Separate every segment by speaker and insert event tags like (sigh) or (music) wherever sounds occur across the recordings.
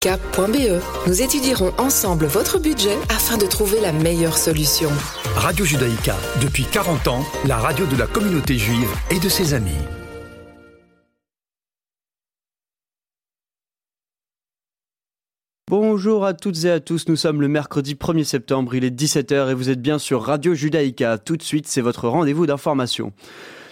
Speaker 1: Cap.be. Nous étudierons ensemble votre budget afin de trouver la meilleure solution.
Speaker 2: Radio Judaïka, depuis 40 ans, la radio de la communauté juive et de ses amis.
Speaker 3: Bonjour à toutes et à tous, nous sommes le mercredi 1er septembre, il est 17h et vous êtes bien sur Radio Judaïka. Tout de suite, c'est votre rendez-vous d'information.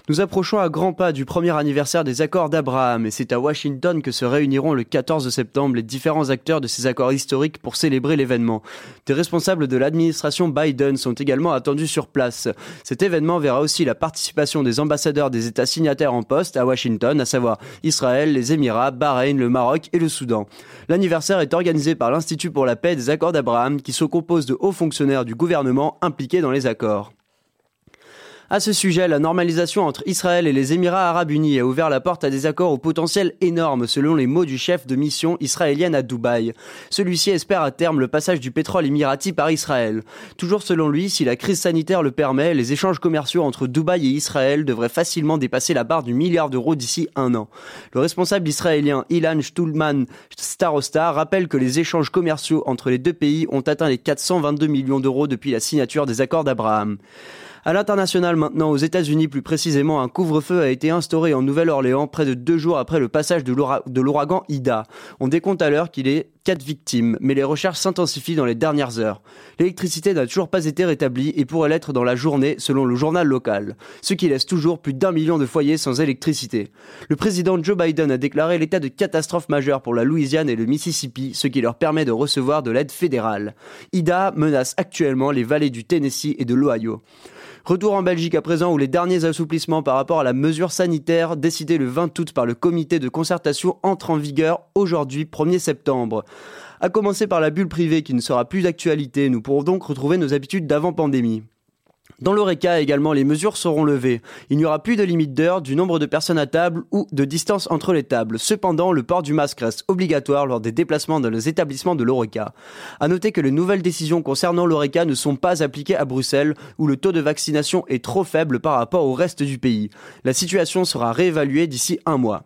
Speaker 3: Nous approchons à grands pas du premier anniversaire des accords d'Abraham et c'est à Washington que se réuniront le 14 septembre les différents acteurs de ces accords historiques pour célébrer l'événement. Des responsables de l'administration Biden sont également attendus sur place. Cet événement verra aussi la participation des ambassadeurs des États signataires en poste à Washington, à savoir Israël, les Émirats, Bahreïn, le Maroc et le Soudan. L'anniversaire est organisé par l'Institut pour la paix des accords d'Abraham qui se compose de hauts fonctionnaires du gouvernement impliqués dans les accords. À ce sujet, la normalisation entre Israël et les Émirats arabes unis a ouvert la porte à des accords au potentiel énorme, selon les mots du chef de mission israélienne à Dubaï. Celui-ci espère à terme le passage du pétrole émirati par Israël. Toujours selon lui, si la crise sanitaire le permet, les échanges commerciaux entre Dubaï et Israël devraient facilement dépasser la barre du milliard d'euros d'ici un an. Le responsable israélien Ilan Stulman Starosta rappelle que les échanges commerciaux entre les deux pays ont atteint les 422 millions d'euros depuis la signature des accords d'Abraham. À l'international maintenant, aux États-Unis plus précisément, un couvre-feu a été instauré en Nouvelle-Orléans près de deux jours après le passage de l'ouragan Ida. On décompte à l'heure qu'il est quatre victimes, mais les recherches s'intensifient dans les dernières heures. L'électricité n'a toujours pas été rétablie et pourrait l'être dans la journée selon le journal local, ce qui laisse toujours plus d'un million de foyers sans électricité. Le président Joe Biden a déclaré l'état de catastrophe majeure pour la Louisiane et le Mississippi, ce qui leur permet de recevoir de l'aide fédérale. Ida menace actuellement les vallées du Tennessee et de l'Ohio. Retour en Belgique à présent où les derniers assouplissements par rapport à la mesure sanitaire décidée le 20 août par le comité de concertation entrent en vigueur aujourd'hui 1er septembre. À commencer par la bulle privée qui ne sera plus d'actualité, nous pourrons donc retrouver nos habitudes d'avant pandémie. Dans l'ORECA également, les mesures seront levées. Il n'y aura plus de limite d'heure, du nombre de personnes à table ou de distance entre les tables. Cependant, le port du masque reste obligatoire lors des déplacements dans les établissements de l'ORECA. À noter que les nouvelles décisions concernant l'ORECA ne sont pas appliquées à Bruxelles, où le taux de vaccination est trop faible par rapport au reste du pays. La situation sera réévaluée d'ici un mois.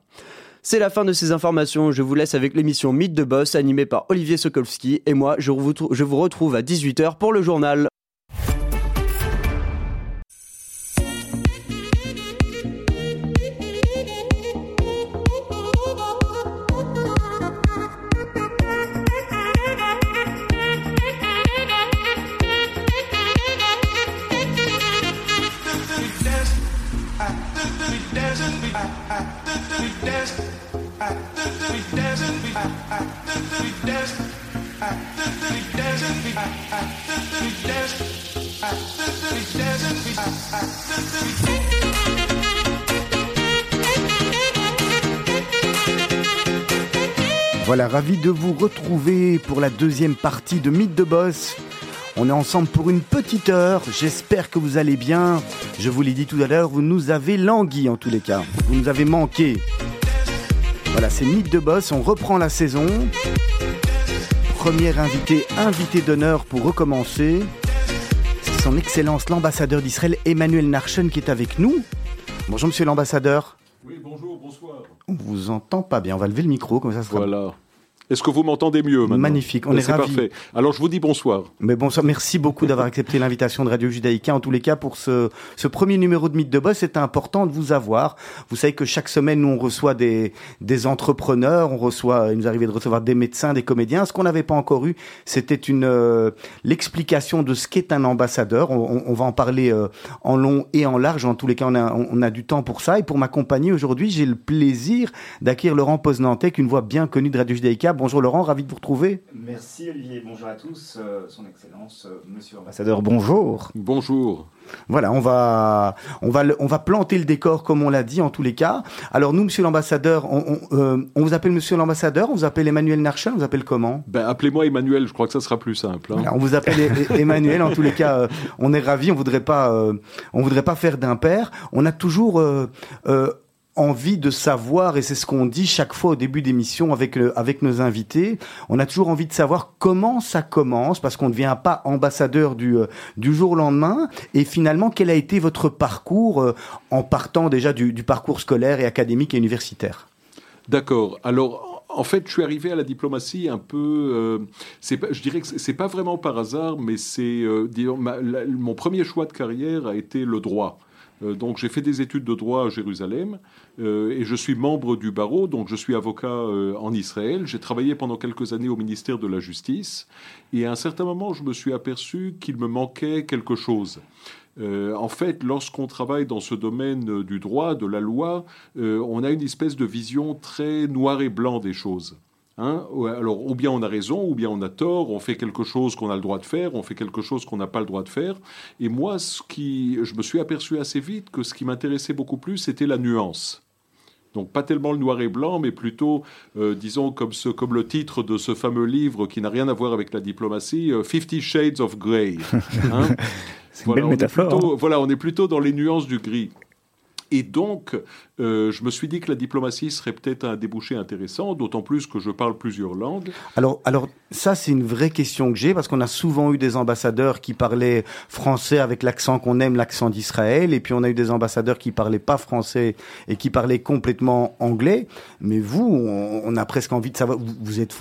Speaker 3: C'est la fin de ces informations. Je vous laisse avec l'émission Mythe de Boss animée par Olivier Sokolski et moi, je vous, je vous retrouve à 18h pour le journal.
Speaker 4: Voilà, ravi de vous retrouver pour la deuxième partie de Mythe de Boss. On est ensemble pour une petite heure. J'espère que vous allez bien. Je vous l'ai dit tout à l'heure, vous nous avez langui en tous les cas. Vous nous avez manqué. Voilà, c'est Mythe de Boss. On reprend la saison. Premier invité, invité d'honneur pour recommencer. C'est son Excellence l'ambassadeur d'Israël Emmanuel Narchen qui est avec nous. Bonjour Monsieur l'ambassadeur.
Speaker 5: Oui, bonjour, bonsoir.
Speaker 4: On vous entend pas bien. On va lever le micro, comme ça sera.
Speaker 5: Voilà. Est-ce que vous m'entendez mieux maintenant
Speaker 4: Magnifique, on est,
Speaker 5: C'est
Speaker 4: ravis.
Speaker 5: parfait. Alors je vous dis bonsoir.
Speaker 4: Mais bonsoir, merci beaucoup d'avoir accepté l'invitation de Radio Judaïka. En tous les cas, pour ce, ce premier numéro de Mythe de Boss, c'est important de vous avoir. Vous savez que chaque semaine, nous, on reçoit des, des entrepreneurs, on reçoit, il nous arrivait de recevoir des médecins, des comédiens. Ce qu'on n'avait pas encore eu, c'était une euh, l'explication de ce qu'est un ambassadeur. On, on- on va en parler euh, en long et en large. En tous les cas, on a, on a du temps pour ça. Et pour m'accompagner aujourd'hui, j'ai le plaisir d'acquérir Laurent Poznantek, une voix bien connue de Radio Judaïka. Bonjour Laurent, ravi de vous retrouver.
Speaker 6: Merci Olivier, bonjour à tous, euh, son excellence, euh, monsieur l'ambassadeur, bonjour.
Speaker 5: Bonjour.
Speaker 4: Voilà, on va, on va, on va planter le décor comme on l'a dit en tous les cas. Alors nous, Monsieur l'ambassadeur, on, on, euh, on vous appelle Monsieur l'ambassadeur, on vous appelle Emmanuel Narchin, on vous appelle comment?
Speaker 5: Ben, appelez-moi Emmanuel, je crois que ça sera plus simple. hein.
Speaker 4: Voilà, on vous appelle E- E- Emmanuel. En tous les cas, euh, on est ravis. On voudrait pas, euh, on voudrait pas faire d'impair. On a toujours euh, euh, envie de savoir, et c'est ce qu'on dit chaque fois au début d'émission avec avec nos invités. On a toujours envie de savoir comment ça commence, parce qu'on ne devient pas ambassadeur du euh, du jour au lendemain. Et finalement, quel a été votre parcours euh, en partant déjà du, parcours scolaire et académique et universitaire?
Speaker 5: D'accord. Alors, en fait, je suis arrivé à la diplomatie un peu. je dirais que c'est pas vraiment par hasard, mais c'est mon premier choix de carrière a été le droit. Euh, donc j'ai fait des études de droit à Jérusalem euh, et je suis membre du barreau, donc je suis avocat euh, en Israël. J'ai travaillé pendant quelques années au ministère de la Justice et à un certain moment je me suis aperçu qu'il me manquait quelque chose. en fait, lorsqu'on travaille dans ce domaine du droit, de la loi, on a une espèce de vision très noir et blanc des choses. Hein, alors, ou bien on a raison, ou bien on a tort, on fait quelque chose qu'on a le droit de faire, on fait quelque chose qu'on n'a pas le droit de faire. Et moi, ce qui, je me suis aperçu assez vite que ce qui m'intéressait beaucoup plus, c'était la nuance. Donc pas tellement le noir et blanc, mais plutôt, euh, disons, comme, ce, comme le titre de ce fameux livre qui n'a rien à voir avec la diplomatie, euh, Fifty Shades of Grey.
Speaker 7: Hein. (laughs) C'est une belle métaphore.
Speaker 5: Hein. Voilà, on est plutôt dans les nuances du gris. Et donc, euh, je me suis dit que la diplomatie serait peut-être un débouché intéressant, d'autant plus que je parle plusieurs langues.
Speaker 4: Alors, alors ça, c'est une vraie question que j'ai, parce qu'on a souvent eu des ambassadeurs qui parlaient français avec l'accent qu'on aime, l'accent d'Israël, et puis on a eu des ambassadeurs qui parlaient pas français et qui parlaient complètement anglais. Mais vous, on, a presque envie de savoir, vous, êtes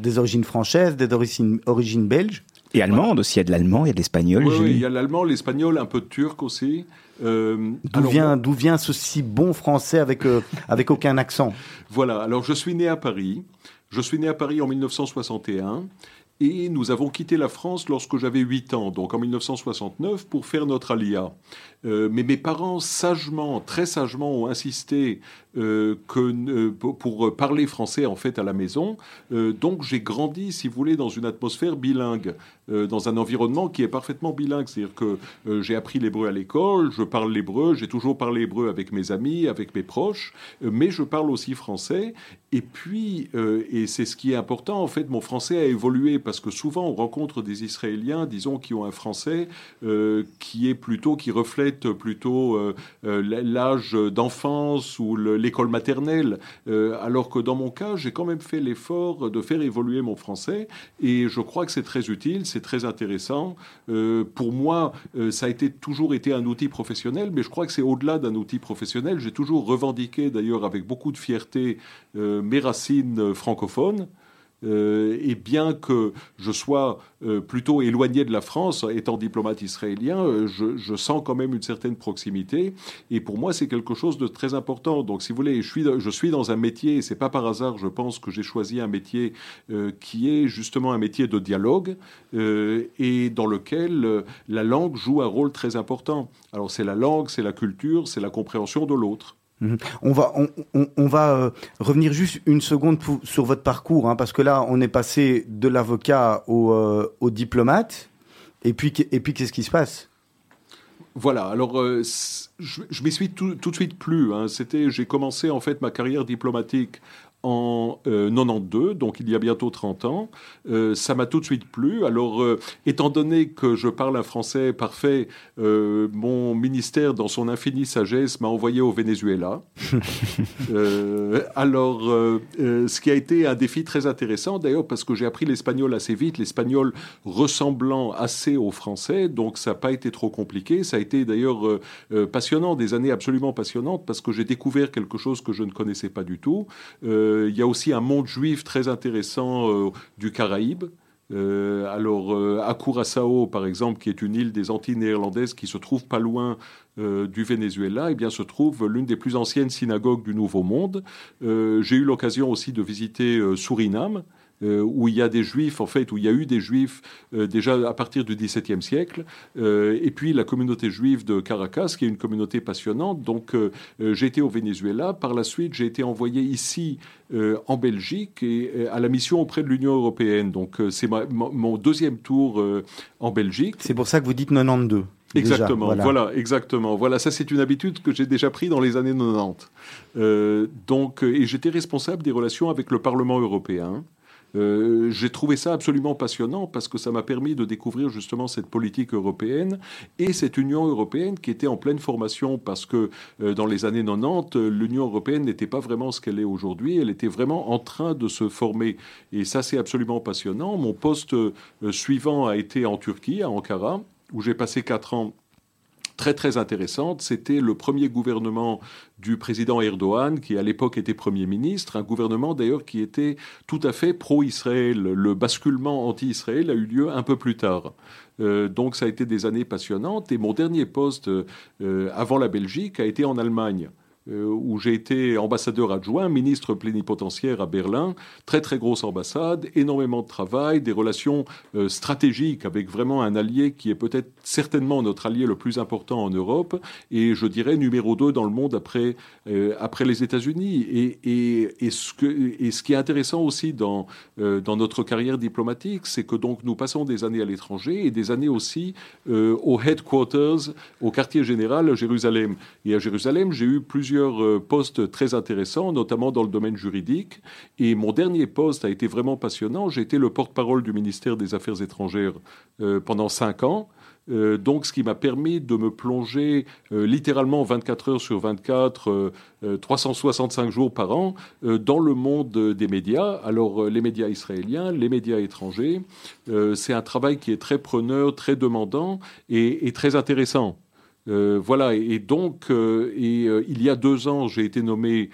Speaker 4: des origines françaises, des origines, origines belges
Speaker 7: et allemande aussi, il y a de l'allemand, il y a de l'espagnol.
Speaker 5: Oui, il y a l'allemand, l'espagnol, un peu de turc aussi.
Speaker 4: Euh, d'où vient, d'où vient ce si bon français avec, euh, (laughs) avec aucun accent?
Speaker 5: Voilà, alors je suis né à Paris. Je suis né à Paris en 1961. Et nous avons quitté la France lorsque j'avais 8 ans, donc en 1969, pour faire notre alia. Euh, mais mes parents, sagement, très sagement, ont insisté euh, que, euh, pour parler français en fait à la maison. donc j'ai grandi, si vous voulez, dans une atmosphère bilingue, dans un environnement qui est parfaitement bilingue. C'est-à-dire que j'ai appris l'hébreu à l'école, je parle l'hébreu, j'ai toujours parlé hébreu avec mes amis, avec mes proches, mais je parle aussi français. Et puis, et c'est ce qui est important, en fait, mon français a évolué parce que souvent on rencontre des Israéliens, disons, qui ont un français qui est plutôt, qui reflète plutôt l'âge d'enfance ou le, l'école maternelle, euh, alors que dans mon cas, j'ai quand même fait l'effort de faire évoluer mon français, et je crois que c'est très utile, c'est très intéressant. Euh, pour moi, euh, ça a toujours été un outil professionnel, mais je crois que c'est au-delà d'un outil professionnel. J'ai toujours revendiqué, d'ailleurs avec beaucoup de fierté, mes racines francophones. Euh, et bien que je sois euh, plutôt éloigné de la France, étant diplomate israélien, euh, je, sens quand même une certaine proximité. Et pour moi, c'est quelque chose de très important. Donc, si vous voulez, je suis, dans un métier, et c'est pas par hasard, je pense, que j'ai choisi un métier qui est justement un métier de dialogue et dans lequel la langue joue un rôle très important. Alors, c'est la langue, c'est la culture, c'est la compréhension de l'autre.
Speaker 4: Mhm. On va, on, va euh, revenir juste une seconde sur votre parcours, hein, parce que là, on est passé de l'avocat au, euh, diplomate, et puis, et puis qu'est-ce qui se passe?
Speaker 5: Voilà, alors euh, je, m'y suis tout, de suite plus. Hein. C'était, j'ai commencé en fait ma carrière diplomatique en 92, euh, donc il y a bientôt 30 ans. Euh, ça m'a tout de suite plu. Alors, euh, étant donné que je parle un français parfait, mon ministère, dans son infinie sagesse, m'a envoyé au Venezuela. (laughs) alors, ce qui a été un défi très intéressant, d'ailleurs, parce que j'ai appris l'espagnol assez vite, l'espagnol ressemblant assez au français, donc ça n'a pas été trop compliqué. Ça a été d'ailleurs passionnant, des années absolument passionnantes, parce que j'ai découvert quelque chose que je ne connaissais pas du tout. Euh, il y a aussi un monde juif très intéressant euh, du Caraïbe. Euh, alors, à Curaçao, par exemple, qui est une île des Antilles néerlandaises qui se trouve pas loin du Venezuela, eh bien, se trouve l'une des plus anciennes synagogues du Nouveau Monde. J'ai eu l'occasion aussi de visiter Suriname, euh, où il y a des juifs, en fait, où il y a eu des juifs euh, déjà à partir du XVIIe siècle, euh, et puis la communauté juive de Caracas, qui est une communauté passionnante. Donc j'ai été au Venezuela, par la suite j'ai été envoyé ici en Belgique et à la mission auprès de l'Union européenne. Donc c'est mon deuxième tour en Belgique.
Speaker 4: C'est pour ça que vous dites 92.
Speaker 5: Exactement, voilà. exactement. Voilà, ça c'est une habitude que j'ai déjà pris dans les années 90. donc, et j'étais responsable des relations avec le Parlement européen. Euh, j'ai trouvé ça absolument passionnant parce que ça m'a permis de découvrir justement cette politique européenne et cette Union européenne qui était en pleine formation parce que euh, dans les années 90, l'Union européenne n'était pas vraiment ce qu'elle est aujourd'hui, elle était vraiment en train de se former. Et ça, c'est absolument passionnant. Mon poste euh, suivant a été en Turquie, à Ankara, où j'ai passé quatre ans très très intéressante. C'était le premier gouvernement du président Erdogan, qui à l'époque était Premier ministre, un gouvernement d'ailleurs qui était tout à fait pro-Israël. Le basculement anti-Israël a eu lieu un peu plus tard. Euh, donc ça a été des années passionnantes. Et mon dernier poste euh, avant la Belgique a été en Allemagne. Euh, où j'ai été ambassadeur adjoint, ministre plénipotentiaire à Berlin, très très grosse ambassade, énormément de travail, des relations euh, stratégiques avec vraiment un allié qui est peut-être certainement notre allié le plus important en Europe, et je dirais numéro 2 dans le monde après, euh, après les États-Unis. Et, ce qui est intéressant aussi dans, dans notre carrière diplomatique, c'est que donc nous passons des années à l'étranger et des années aussi au headquarters, au quartier général à Jérusalem. Et à Jérusalem, j'ai eu plusieurs euh, postes très intéressants, notamment dans le domaine juridique. Et mon dernier poste a été vraiment passionnant. J'ai été le porte-parole du ministère des Affaires étrangères euh, pendant cinq ans. Euh, donc, ce qui m'a permis de me plonger littéralement 24 heures sur 24, 365 jours par an, dans le monde des médias. Alors, les médias israéliens, les médias étrangers, c'est un travail qui est très preneur, très demandant et très intéressant. Euh, voilà, et, donc, euh, et, euh, il y a deux ans, j'ai été nommé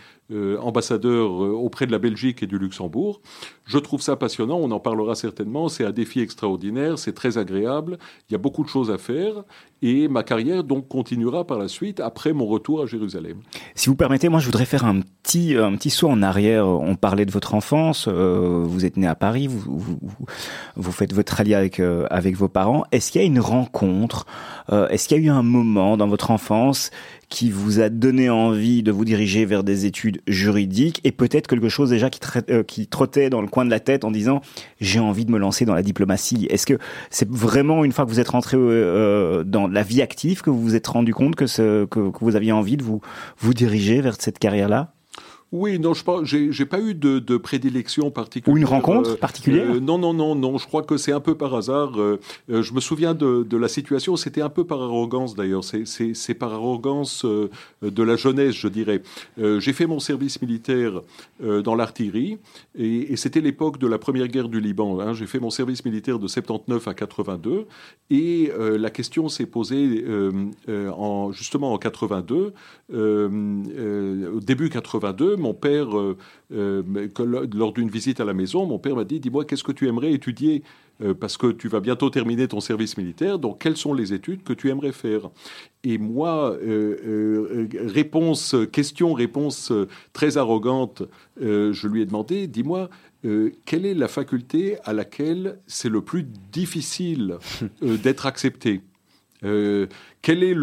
Speaker 5: ambassadeur auprès de la Belgique et du Luxembourg. Je trouve ça passionnant, on en parlera certainement, c'est un défi extraordinaire, c'est très agréable, il y a beaucoup de choses à faire, et ma carrière donc continuera par la suite après mon retour à Jérusalem.
Speaker 7: Si vous permettez, moi je voudrais faire un petit, un petit saut en arrière. On parlait de votre enfance, vous êtes né à Paris, vous, vous, faites votre allié avec, avec vos parents. Est-ce qu'il y a une rencontre, est-ce qu'il y a eu un moment dans votre enfance qui vous a donné envie de vous diriger vers des études juridiques et peut-être quelque chose déjà qui, euh, qui trottait dans le coin de la tête en disant j'ai envie de me lancer dans la diplomatie. Est-ce que c'est vraiment une fois que vous êtes rentré euh, dans la vie active que vous vous êtes rendu compte que, ce, que vous aviez envie de vous, vous diriger vers cette carrière-là?
Speaker 5: Oui, non, je n'ai pas eu de, de, prédilection particulière.
Speaker 7: Ou une rencontre euh, particulière
Speaker 5: euh, Non, non, non, non. Je crois que c'est un peu par hasard. Euh, je me souviens de, de la situation. C'était un peu par arrogance d'ailleurs. C'est par arrogance de la jeunesse, je dirais. J'ai fait mon service militaire dans l'artillerie et, et c'était l'époque de la première guerre du Liban. Hein. J'ai fait mon service militaire de 79 à 82 et la question s'est posée en, justement en 82, au début 82 mon père, euh, euh, lors d'une visite à la maison, mon père m'a dit Dis-moi, qu'est-ce que tu aimerais étudier euh, Parce que tu vas bientôt terminer ton service militaire, donc quelles sont les études que tu aimerais faire? Et moi, réponse, question, réponse très arrogante, je lui ai demandé Dis-moi, quelle est la faculté à laquelle c'est le plus difficile d'être accepté? Quelle est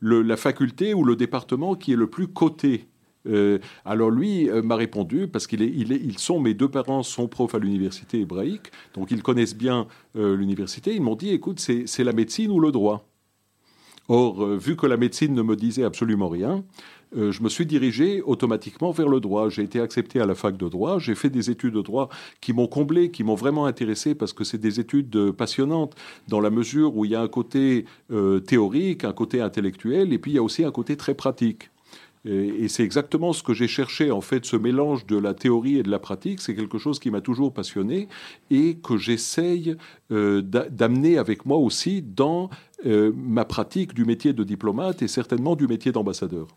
Speaker 5: la faculté ou le département qui est le plus coté? Euh, alors lui euh, m'a répondu, parce qu'ils ils sont, mes deux parents sont profs à l'université hébraïque, donc ils connaissent bien euh, l'université. Ils m'ont dit, écoute, c'est la médecine ou le droit. Or, vu que la médecine ne me disait absolument rien, je me suis dirigé automatiquement vers le droit. J'ai été accepté à la fac de droit, j'ai fait des études de droit qui m'ont comblé, qui m'ont vraiment intéressé parce que c'est des études passionnantes dans la mesure où il y a un côté théorique, un côté intellectuel, et puis il y a aussi un côté très pratique. Et, c'est exactement ce que j'ai cherché, en fait, ce mélange de la théorie et de la pratique. C'est quelque chose qui m'a toujours passionné et que j'essaye euh, d'amener avec moi aussi dans euh, ma pratique du métier de diplomate et certainement du métier d'ambassadeur.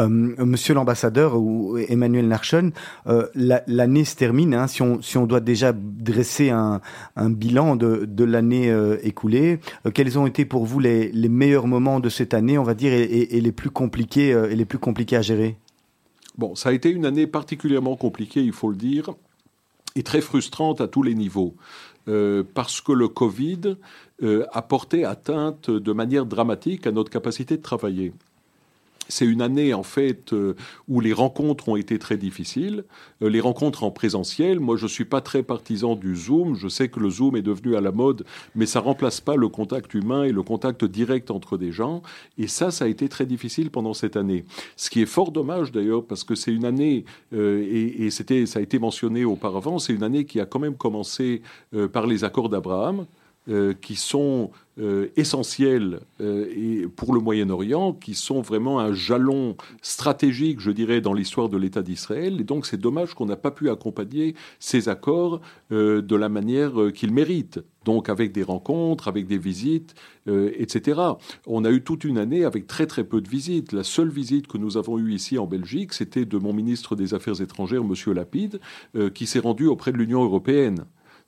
Speaker 4: Euh, monsieur l'ambassadeur ou Emmanuel Narchen, euh, l'année se termine. Hein, si, on, si on doit déjà dresser un, un bilan de, de l'année euh, écoulée, quels ont été pour vous les, les, meilleurs moments de cette année, on va dire, et, et, les plus compliqués et les plus compliqués à gérer?
Speaker 5: Bon, ça a été une année particulièrement compliquée, il faut le dire, et très frustrante à tous les niveaux. Parce que le Covid a porté atteinte de manière dramatique à notre capacité de travailler. C'est une année en fait euh, où les rencontres ont été très difficiles, euh, les rencontres en présentiel. Moi, je suis pas très partisan du Zoom. Je sais que le Zoom est devenu à la mode, mais ça remplace pas le contact humain et le contact direct entre des gens. Et ça, ça a été très difficile pendant cette année. Ce qui est fort dommage d'ailleurs, parce que c'est une année euh, et, ça a été mentionné auparavant, c'est une année qui a quand même commencé par les accords d'Abraham. Qui sont essentiels et pour le Moyen-Orient, qui sont vraiment un jalon stratégique, je dirais, dans l'histoire de l'État d'Israël. Et donc c'est dommage qu'on n'a pas pu accompagner ces accords de la manière qu'ils méritent donc avec des rencontres, avec des visites, euh, etc. On a eu toute une année avec très très peu de visites. La seule visite que nous avons eue ici en Belgique, c'était de mon ministre des Affaires étrangères, M. Lapide, euh, qui s'est rendu auprès de l'Union européenne.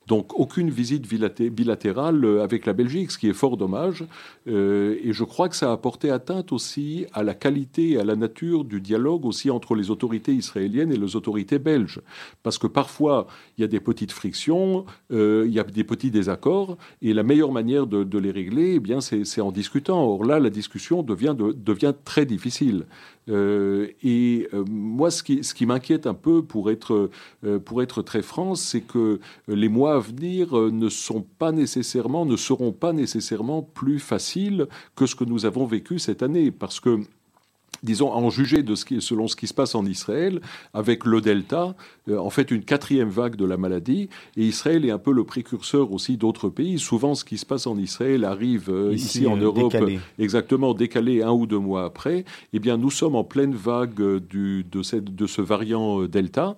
Speaker 5: Donc aucune visite bilatérale euh, avec la Belgique, ce qui est fort dommage. Euh, et je crois que ça a porté atteinte aussi à la qualité et à la nature du dialogue aussi entre les autorités israéliennes et les autorités belges. Parce que parfois, il y a des petites frictions, euh, il y a des petits désaccords, et la meilleure manière de, les régler, eh bien, c'est en discutant. Or là, la discussion devient, devient très difficile. Euh, et euh, moi, ce qui, m'inquiète un peu, pour être, euh, pour être très franc, c'est que les mois à venir ne ne seront pas nécessairement plus faciles que ce que nous avons vécu cette année, parce que disons, en juger de ce qui, selon ce qui se passe en Israël, avec le Delta, euh, en fait une quatrième vague de la maladie, et Israël est un peu le précurseur aussi d'autres pays. Souvent, ce qui se passe en Israël arrive euh, ici, en euh, Europe, exactement décalé un ou deux mois après. Eh bien, nous sommes en pleine vague du, de, cette, de ce variant Delta.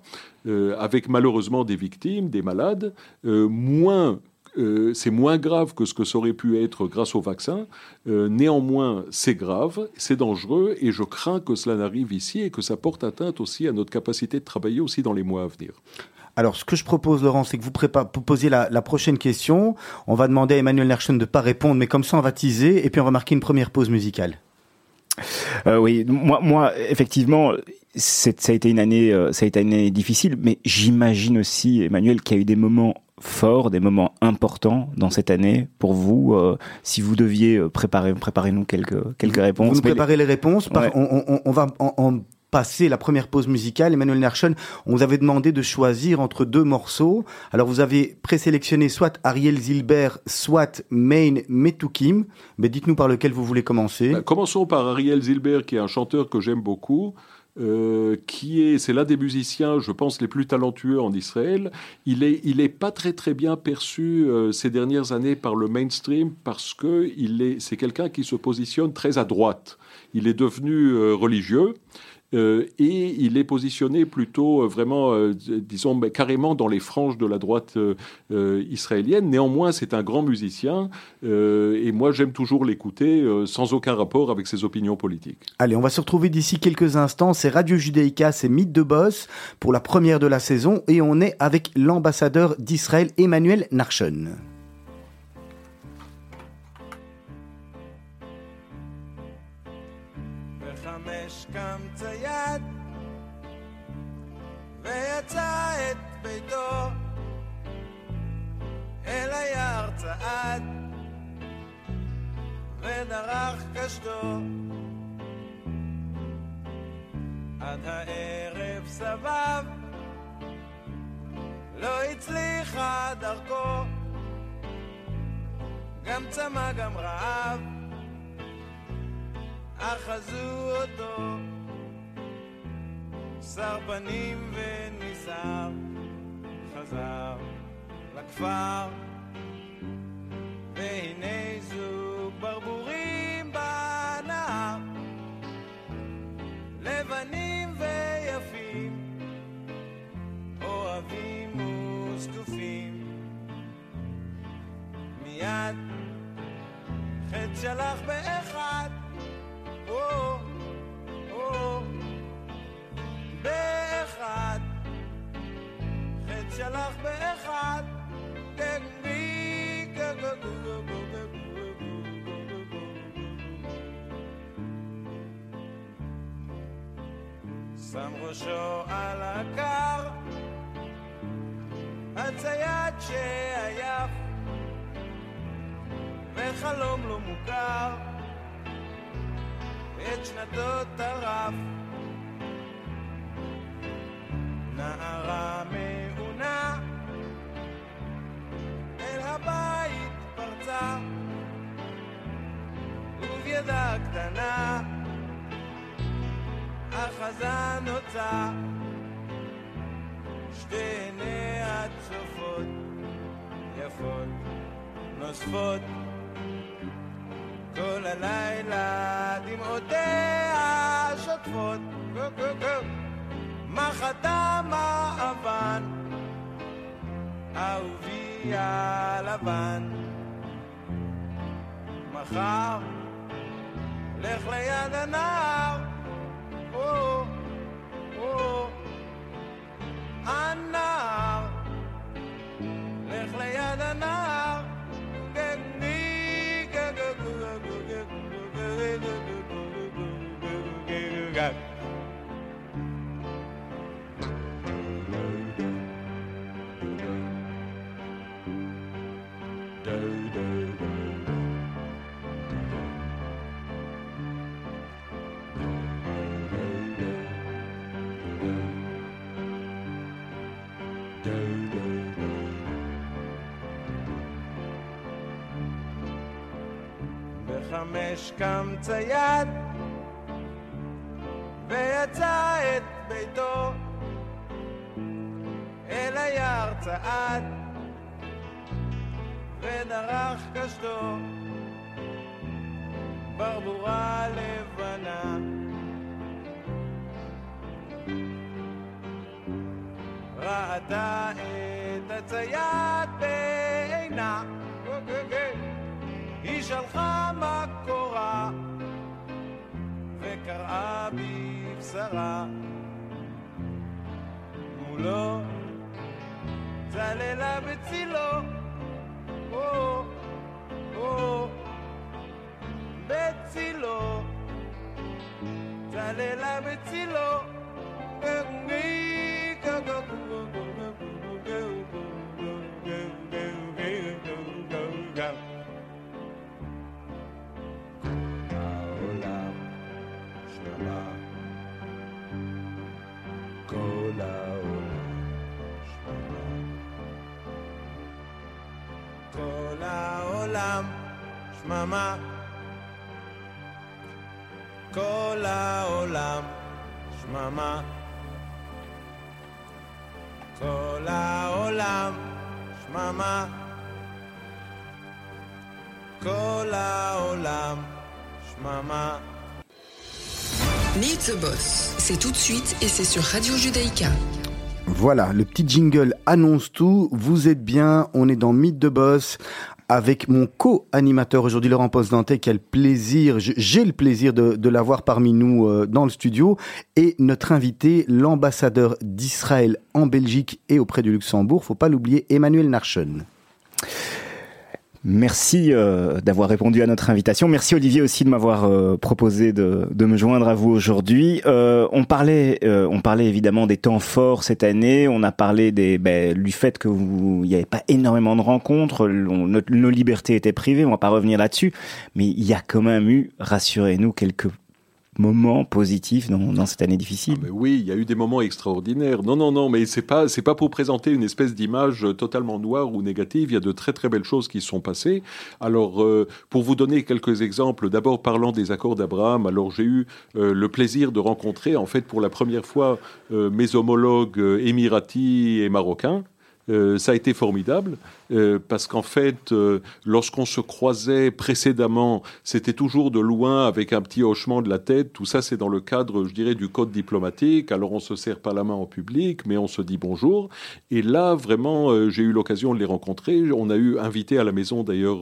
Speaker 5: avec malheureusement des victimes, des malades, moins euh, c'est moins grave que ce que ça aurait pu être grâce au vaccin. Euh, néanmoins, c'est grave, c'est dangereux, et je crains que cela n'arrive ici et que ça porte atteinte aussi à notre capacité de travailler aussi dans les mois à venir.
Speaker 4: Alors, ce que je propose, Laurent, c'est que vous, posiez la, prochaine question. On va demander à Emmanuel Nerchen de ne pas répondre, mais comme ça, on va teaser, et puis on va marquer une première pause musicale.
Speaker 7: Euh, oui, moi, moi, effectivement, ça a été une année, ça a été une année difficile, mais j'imagine aussi, Emmanuel, qu'il y a eu des moments forts, des moments importants dans cette année pour vous euh, Si vous deviez euh, préparer, préparez-nous quelques, quelques réponses. Vous
Speaker 4: nous préparez les réponses. On, va en, passer la première pause musicale. Emmanuel Nerschen, on vous avait demandé de choisir entre deux morceaux. Alors vous avez présélectionné soit Ariel Zilber, soit Main Metukim. Mais dites-nous par lequel vous voulez commencer.
Speaker 5: Bah, commençons par Ariel Zilber, qui est un chanteur que j'aime beaucoup. Euh, qui est, c'est l'un des musiciens, je pense, les plus talentueux en Israël. Il est, il est pas très très bien perçu euh, ces dernières années par le mainstream parce que il est, c'est quelqu'un qui se positionne très à droite. Il est devenu euh, religieux euh, et il est positionné plutôt euh, vraiment, euh, disons, carrément dans les franges de la droite israélienne. Néanmoins, c'est un grand musicien et moi, j'aime toujours l'écouter sans aucun rapport avec ses opinions politiques.
Speaker 4: Allez, on va se retrouver d'ici quelques instants. C'est Radio Judaïka, c'est Mythe de Boss pour la première de la saison et on est avec l'ambassadeur d'Israël, Emmanuel Narchen. אל היער צעד ודרך קשתו. עד הערב סבב לא הצליחה דרכו. גם צמא גם רעב אחזו אותו. שר פנים וניסר, חזר לכפר, והנה זוג ברבורים בנהר, לבנים ויפים, אוהבים וזקופים. מיד חטא שלח באחד, או, או, באחד, חטא שלח באחד, שם ראשו על הקר, הצייד שעייף, וחלום לא מוכר, את שנתו טרף. החזן הוצא שתי עיניה צופות יפות
Speaker 8: נוספות. כל הלילה דמעותיה שוטפות. מה חתם האבן? אהובי הלבן. מחר לך ליד הנער קם צייד ויצא את ביתו אל היער צעד ודרך קשתו ברבורה לבנה. ראתה את הצייד בעינה היא שלחה מקורה וקראה בבשרה מולו צללה בצילו. או, או, בצילו. צללה בצילו. העולם העולם שממה כל העולם שממה כל העולם שממה כל העולם שממה
Speaker 1: Meet the Boss, c'est tout de suite et c'est sur Radio Judaïka.
Speaker 4: Voilà, le petit jingle annonce tout. Vous êtes bien, on est dans Mythe de Boss avec mon co-animateur aujourd'hui, Laurent Postdanté, quel plaisir, j'ai le plaisir de, de l'avoir parmi nous euh, dans le studio, et notre invité, l'ambassadeur d'Israël en Belgique et auprès du Luxembourg, faut pas l'oublier, Emmanuel Narchen.
Speaker 7: Merci euh, d'avoir répondu à notre invitation. Merci Olivier aussi de m'avoir euh, proposé de, me joindre à vous aujourd'hui. Euh, on parlait, on parlait évidemment des temps forts cette année. On a parlé des, ben, du fait que vous, n'y avait pas énormément de rencontres. Nos libertés étaient privées. On va pas revenir là-dessus, mais il y a quand même eu, rassurez-nous, quelques moments positifs dans, cette année difficile.
Speaker 5: Ah oui, il y a eu des moments extraordinaires. Non, non, non, mais c'est pas c'est pas pour présenter une espèce d'image totalement noire ou négative. Il y a de très très belles choses qui sont passées. Alors, euh, pour vous donner quelques exemples, d'abord parlant des accords d'Abraham. Alors, j'ai eu euh, le plaisir de rencontrer en fait pour la première fois euh, mes homologues émiratis et marocains. Ça a été formidable euh, parce qu'en fait, euh, lorsqu'on se croisait précédemment, c'était toujours de loin avec un petit hochement de la tête. Tout ça, c'est dans le cadre, je dirais, du code diplomatique. Alors, on se serre pas la main en public, mais on se dit bonjour. Et là, vraiment, j'ai eu l'occasion de les rencontrer. On a eu invité à la maison, d'ailleurs,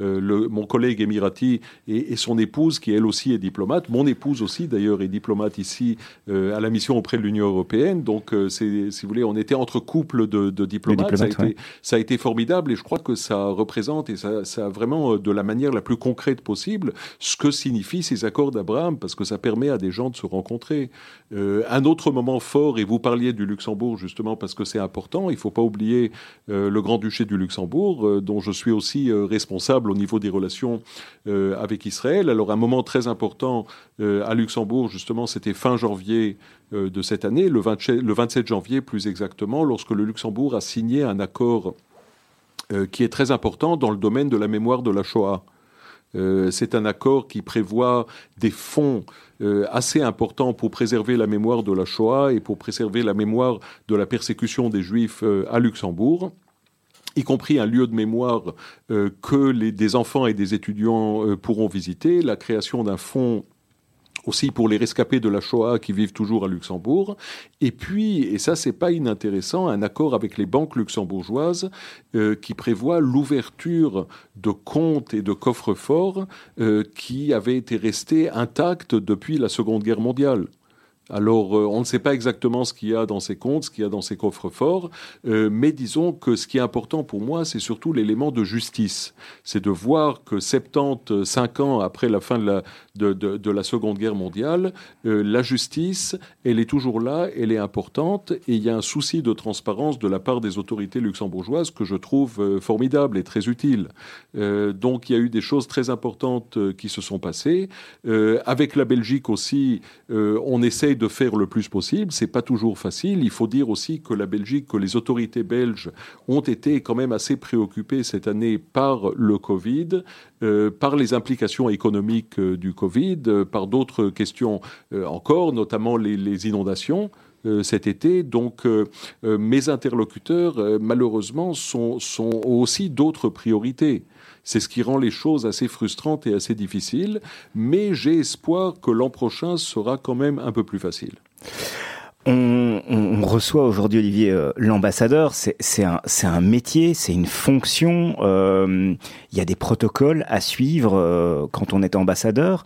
Speaker 5: mon collègue émirati et, et, son épouse, qui elle aussi est diplomate. Mon épouse aussi, d'ailleurs, est diplomate ici à la mission auprès de l'Union européenne. Donc, c'est, si vous voulez, on était entre couples de, de diplomates.
Speaker 7: Diplomate,
Speaker 5: ça, a été,
Speaker 7: ouais.
Speaker 5: ça a été formidable et je crois que ça représente et ça, ça vraiment de la manière la plus concrète possible ce que signifient ces accords d'Abraham parce que ça permet à des gens de se rencontrer. Euh, un autre moment fort, et vous parliez du Luxembourg justement parce que c'est important, il ne faut pas oublier euh, le Grand-Duché du Luxembourg euh, dont je suis aussi euh, responsable au niveau des relations euh, avec Israël. Alors un moment très important euh, à Luxembourg justement c'était fin janvier euh, de cette année, le, 20, le 27 janvier plus exactement, lorsque le Luxembourg a signé un accord euh, qui est très important dans le domaine de la mémoire de la Shoah. Euh, c'est un accord qui prévoit des fonds euh, assez importants pour préserver la mémoire de la Shoah et pour préserver la mémoire de la persécution des Juifs à Luxembourg. y compris un lieu de mémoire que des enfants et des étudiants pourront visiter, la création d'un fonds aussi pour les rescapés de la Shoah qui vivent toujours à Luxembourg. Et puis, et ça c'est pas inintéressant, un accord avec les banques luxembourgeoises euh, qui prévoit l'ouverture de comptes et de coffres-forts euh, qui avaient été restés intacts depuis la Seconde Guerre mondiale. Alors, euh, on ne sait pas exactement ce qu'il y a dans ces comptes, ce qu'il y a dans ces coffres forts, euh, mais disons que ce qui est important pour moi, c'est surtout l'élément de justice. C'est de voir que 75 ans après la fin de la, de, la Seconde Guerre mondiale, euh, la justice, elle est toujours là, elle est importante, et il y a un souci de transparence de la part des autorités luxembourgeoises que je trouve formidable et très utile. donc, il y a eu des choses très importantes qui se sont passées. avec la Belgique aussi, on essaie de faire le plus possible. C'est pas toujours facile. Il faut dire aussi que la Belgique, que les autorités belges ont été quand même assez préoccupées cette année par le Covid, euh, par les implications économiques euh, du Covid, euh, par d'autres questions encore, notamment les, inondations cet été. Donc mes interlocuteurs, malheureusement, sont, sont aussi d'autres priorités. C'est ce qui rend les choses assez frustrantes et assez difficiles, mais j'ai espoir que l'an prochain sera quand même un peu plus facile.
Speaker 7: On, reçoit aujourd'hui Olivier euh, l'ambassadeur. C'est un, un métier, c'est une fonction. Euh, il y a des protocoles à suivre euh, quand on est ambassadeur.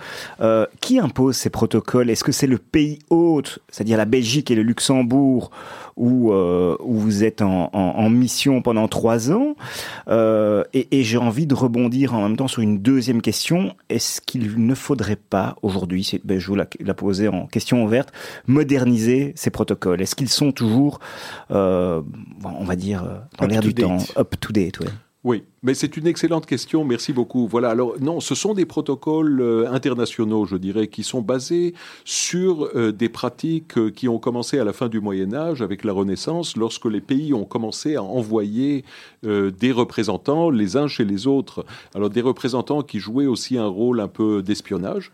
Speaker 7: qui impose ces protocoles? Est-ce que c'est le pays hôte, c'est-à-dire la Belgique et le Luxembourg, où, euh, où vous êtes en, en, en, mission pendant trois ans. Euh, et, et j'ai envie de rebondir en même temps sur une deuxième question. Est-ce qu'il ne faudrait pas aujourd'hui, ben, je vous la, la poser en question ouverte, moderniser ces protocoles? Est-ce qu'ils sont toujours, euh, on va dire, dans l'air du temps, up to date ouais.
Speaker 5: Oui, mais c'est une excellente question, merci beaucoup. Voilà, alors non, ce sont des protocoles euh, internationaux, je dirais, qui sont basés sur euh, des pratiques euh, qui ont commencé à la fin du Moyen Âge avec la Renaissance, lorsque les pays ont commencé à envoyer des représentants les uns chez les autres. Alors des représentants qui jouaient aussi un rôle un peu d'espionnage.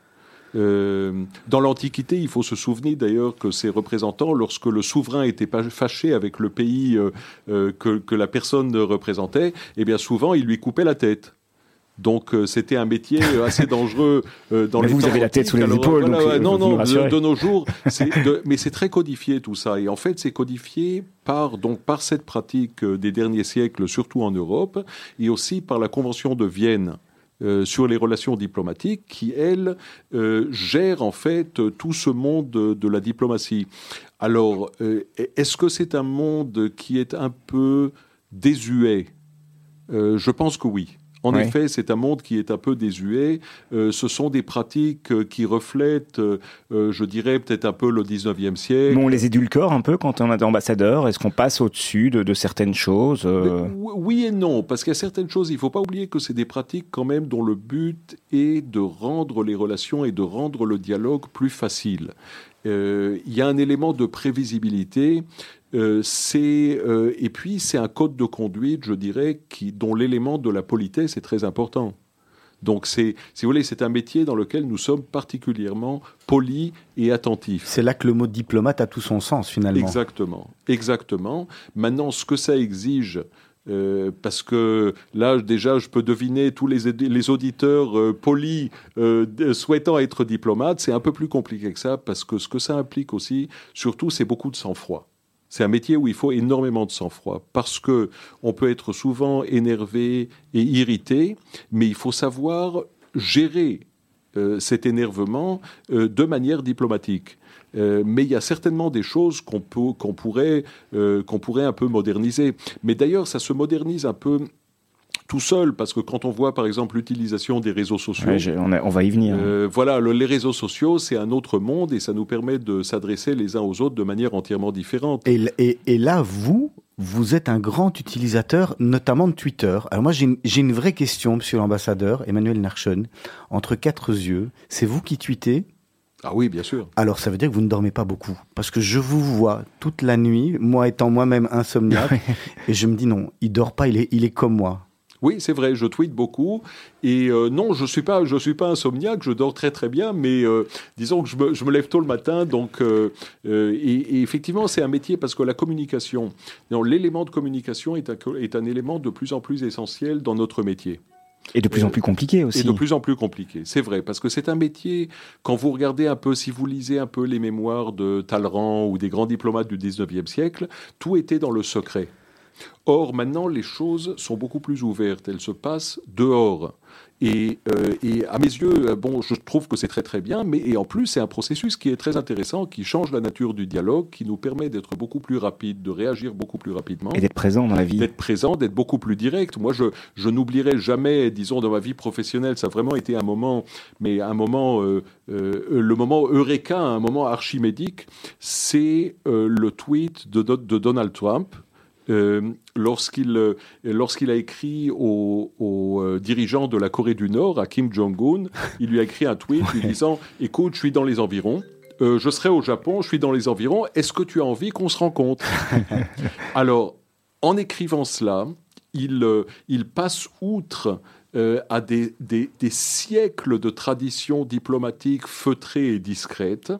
Speaker 5: Euh, dans l'Antiquité, il faut se souvenir d'ailleurs que ces représentants, lorsque le souverain était pas fâché avec le pays euh, euh, que, la personne représentait, eh bien souvent il lui coupait la tête. Donc c'était un métier assez (laughs) dangereux dans
Speaker 7: mais
Speaker 5: les
Speaker 7: Vous avez la tête sous les épaules.
Speaker 5: non, non, de, nos jours, mais c'est très codifié tout ça. Et en fait, c'est codifié par donc par cette pratique des derniers siècles, surtout en Europe, et aussi par la Convention de Vienne euh, sur les relations diplomatiques qui, elle, euh, gère en fait tout ce monde de, la diplomatie. Alors, euh, est-ce que c'est un monde qui est un peu désuet? Je pense que oui. En effet, c'est un monde qui est un peu désuet. Euh, ce sont des pratiques euh, qui reflètent, euh, je dirais, peut-être un peu le 19e siècle.
Speaker 7: Mais on les édulcore un peu quand on est ambassadeur Est-ce qu'on passe au-dessus de, certaines choses
Speaker 5: Oui et non, parce qu'il y a certaines choses, il ne faut pas oublier que c'est des pratiques quand même dont le but est de rendre les relations et de rendre le dialogue plus facile. il y a un élément de prévisibilité euh, c'est euh, et puis c'est un code de conduite, je dirais, qui, dont l'élément de la politesse est très important. Donc c'est, si vous voulez, c'est un métier dans lequel nous sommes particulièrement polis et attentifs.
Speaker 4: C'est là que le mot diplomate a tout son sens finalement.
Speaker 5: Exactement, exactement. Maintenant, ce que ça exige. Euh, parce que là, déjà, je peux deviner tous les, les auditeurs polis souhaitant être diplomates. C'est un peu plus compliqué que ça, parce que ce que ça implique aussi, surtout, c'est beaucoup de sang-froid. C'est un métier où il faut énormément de sang-froid parce que on peut être souvent énervé et irrité, mais il faut savoir gérer euh, cet énervement euh, de manière diplomatique. Euh, mais il y a certainement des choses qu'on pourrait, qu'on pourrait un peu moderniser. Mais d'ailleurs, ça se modernise un peu tout seul, parce que quand on voit par exemple l'utilisation des réseaux sociaux,
Speaker 7: on, va y venir.
Speaker 5: Euh, voilà, les réseaux sociaux, c'est un autre monde et ça nous permet de s'adresser les uns aux autres de manière entièrement différente.
Speaker 4: Et, et, là, vous, vous êtes un grand utilisateur, notamment de Twitter. Alors moi, j'ai une, vraie question, monsieur l'ambassadeur, Emmanuel Narchen. Entre quatre yeux, c'est vous qui tweetez?
Speaker 5: Ah oui, bien sûr.
Speaker 4: Alors ça veut dire que vous ne dormez pas beaucoup. Parce que je vous vois toute la nuit, moi étant moi-même insomniaque, (laughs) et je me dis non, il dort pas, il est, il est comme moi.
Speaker 5: Oui, c'est vrai, je tweete beaucoup. Et euh, non, je ne suis, pas, je suis pas insomniaque, je dors très très bien, mais euh, disons que je me, je me, lève tôt le matin. Donc, euh, et, et, effectivement, c'est un métier parce que la communication, l'élément de communication est un, est un élément de plus en plus essentiel dans notre métier.
Speaker 7: Et de plus en plus compliqué aussi.
Speaker 5: Et de plus en plus compliqué, c'est vrai, parce que c'est un métier, quand vous regardez un peu, si vous lisez un peu les mémoires de Talleyrand ou des grands diplomates du 19e siècle, tout était dans le secret. Or, maintenant, les choses sont beaucoup plus ouvertes. Elles se passent dehors. Et, euh, et, à mes yeux, euh, bon, je trouve que c'est très très bien, mais et en plus, c'est un processus qui est très intéressant, qui change la nature du dialogue, qui nous permet d'être beaucoup plus rapide, de réagir beaucoup plus rapidement.
Speaker 7: Et d'être présent dans la vie.
Speaker 5: D'être présent, d'être beaucoup plus direct. Moi, je, je n'oublierai jamais, disons, dans ma vie professionnelle, ça a vraiment été un moment, mais un moment, euh, euh, le moment Eureka, un moment archimédique, c'est le tweet de, de Donald Trump euh, lorsqu'il euh, lorsqu'il a écrit aux au, euh, dirigeants de la Corée du Nord, à Kim Jong-un, il lui a écrit un tweet lui disant Écoute, je suis dans les environs. Euh, je serai au Japon, je suis dans les environs. Est-ce que tu as envie qu'on se rencontre? (laughs) Alors, en écrivant cela, il, il passe outre euh, à des, des, des, siècles de traditions diplomatiques feutrées et discrètes.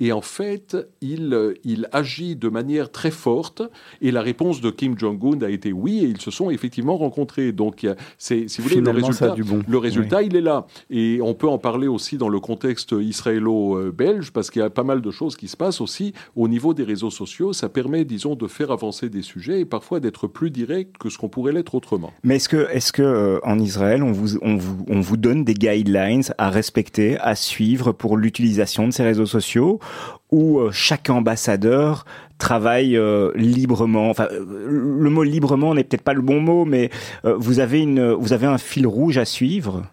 Speaker 5: Et en fait, il, il agit de manière très forte. Et la réponse de Kim Jong-un a été oui. Et ils se sont effectivement rencontrés. Donc, c'est, si vous voulez,
Speaker 4: Finalement,
Speaker 5: le résultat,
Speaker 4: bon.
Speaker 5: le résultat oui. il est là. Et on peut en parler aussi dans le contexte israélo-belge, parce qu'il y a pas mal de choses qui se passent aussi au niveau des réseaux sociaux. Ça permet, disons, de faire avancer des sujets et parfois d'être plus direct que ce qu'on pourrait l'être autrement.
Speaker 7: Mais est-ce que, est-ce que euh, en Israël, on vous, on, vous, on vous donne des guidelines à respecter, à suivre pour l'utilisation de ces réseaux sociaux? Où euh, chaque ambassadeur travaille euh, librement. Enfin, euh, le mot librement n'est peut-être pas le bon mot, mais euh, vous avez une, vous avez un fil rouge à suivre.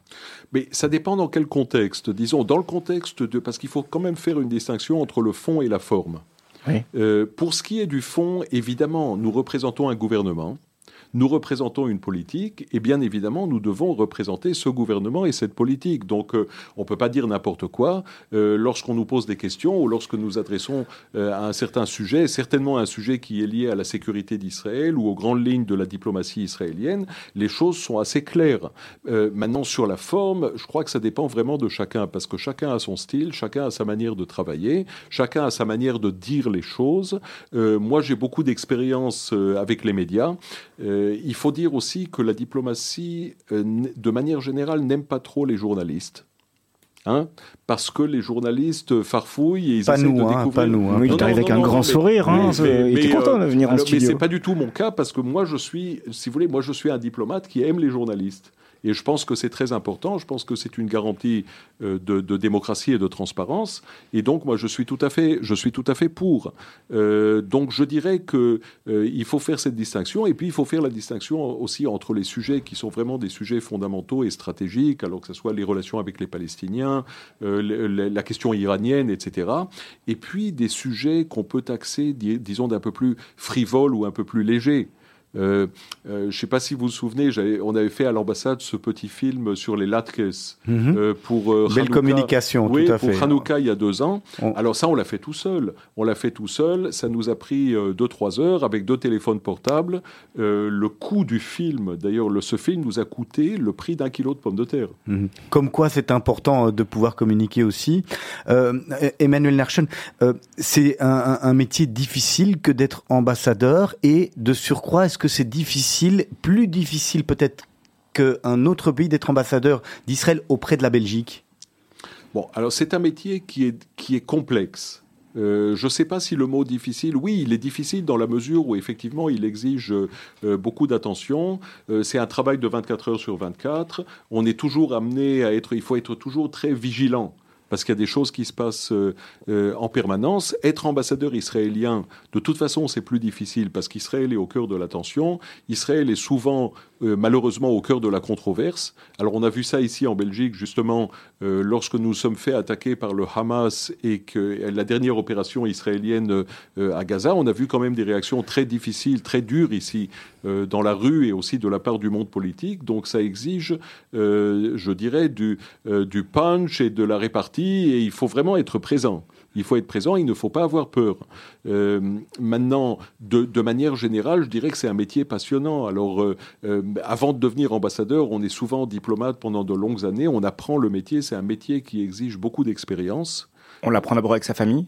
Speaker 5: Mais ça dépend dans quel contexte. Disons, dans le contexte de, parce qu'il faut quand même faire une distinction entre le fond et la forme.
Speaker 7: Oui.
Speaker 5: Euh, pour ce qui est du fond, évidemment, nous représentons un gouvernement. Nous représentons une politique et bien évidemment nous devons représenter ce gouvernement et cette politique. Donc euh, on ne peut pas dire n'importe quoi euh, lorsqu'on nous pose des questions ou lorsque nous adressons euh, à un certain sujet, certainement un sujet qui est lié à la sécurité d'Israël ou aux grandes lignes de la diplomatie israélienne. Les choses sont assez claires. Euh, maintenant sur la forme, je crois que ça dépend vraiment de chacun parce que chacun a son style, chacun a sa manière de travailler, chacun a sa manière de dire les choses. Euh, moi j'ai beaucoup d'expérience euh, avec les médias. Euh, il faut dire aussi que la diplomatie, euh, de manière générale, n'aime pas trop les journalistes. Hein parce que les journalistes farfouillent et ils
Speaker 4: pas
Speaker 5: essaient
Speaker 4: nous,
Speaker 5: de
Speaker 4: hein,
Speaker 5: découvrir.
Speaker 7: Pas nous. Hein. Oui,
Speaker 5: Non,
Speaker 7: avec un grand
Speaker 5: mais-
Speaker 7: sourire. Hein,
Speaker 5: mais-
Speaker 7: il était
Speaker 5: mais,
Speaker 7: content de
Speaker 5: euh,
Speaker 7: venir en
Speaker 5: alors, Mais
Speaker 7: studio.
Speaker 5: c'est pas du tout mon cas parce que moi je suis, si vous voulez, moi je suis un diplomate qui aime les journalistes. Et je pense que c'est très important. Je pense que c'est une garantie euh, de, démocratie et de transparence. Et donc, moi, je suis tout à fait, je suis tout à fait pour. Euh, donc, je dirais que euh, il faut faire cette distinction. Et puis, il faut faire la distinction aussi entre les sujets qui sont vraiment des sujets fondamentaux et stratégiques, alors que ce soit les relations avec les Palestiniens, euh, la question iranienne, etc. Et puis des sujets qu'on peut taxer, dis- disons, d'un peu plus frivole ou un peu plus léger. Euh, euh, je ne sais pas si vous vous souvenez, on avait fait à l'ambassade ce petit film sur les latkes
Speaker 4: Mhm.
Speaker 5: euh, pour
Speaker 4: Belle
Speaker 5: Hanouka.
Speaker 4: communication,
Speaker 5: Oui,
Speaker 4: tout à
Speaker 5: pour
Speaker 4: fait.
Speaker 5: Hanouka il y a deux ans.
Speaker 4: On-
Speaker 5: Alors ça, on l'a fait tout seul. On l'a fait tout seul. Ça nous a pris deux trois heures avec deux téléphones portables. Le coût du film, d'ailleurs, le- ce film nous a coûté le prix d'un kilo de pommes de terre.
Speaker 4: Mhm. Comme quoi, c'est important de pouvoir communiquer aussi. Euh, Emmanuel Nerchen, euh, c'est un, un- un métier difficile que d'être ambassadeur et de surcroît, est-ce que c'est difficile, plus difficile peut-être qu'un autre pays d'être ambassadeur d'Israël auprès de la Belgique?
Speaker 5: Bon, alors c'est un métier qui est, qui est complexe. Euh, je ne sais pas si le mot difficile, oui, il est difficile dans la mesure où effectivement il exige euh, beaucoup d'attention. Euh, c'est un travail de 24 heures sur 24. On est toujours amené à être, il faut être toujours très vigilant parce qu'il y a des choses qui se passent euh, euh, en permanence. Être ambassadeur israélien, de toute façon, c'est plus difficile parce qu'Israël est au cœur de l'attention. Israël est souvent, euh, malheureusement, au cœur de la controverse. Alors, on a vu ça ici en Belgique, justement, lorsque nous sommes fait attaquer par le Hamas et que la dernière opération israélienne à Gaza, on a vu quand même des réactions très difficiles, très dures ici, dans la rue et aussi de la part du monde politique. Donc, ça exige, je dirais, du, du punch et de la répartie et il faut vraiment être présent. Il faut être présent, il ne faut pas avoir peur. Euh, maintenant, de, de, manière générale, je dirais que c'est un métier passionnant. Alors, euh, euh, avant de devenir ambassadeur, on est souvent diplomate pendant de longues années, on apprend le métier, c'est un métier qui exige beaucoup d'expérience.
Speaker 7: On l'apprend d'abord avec sa famille?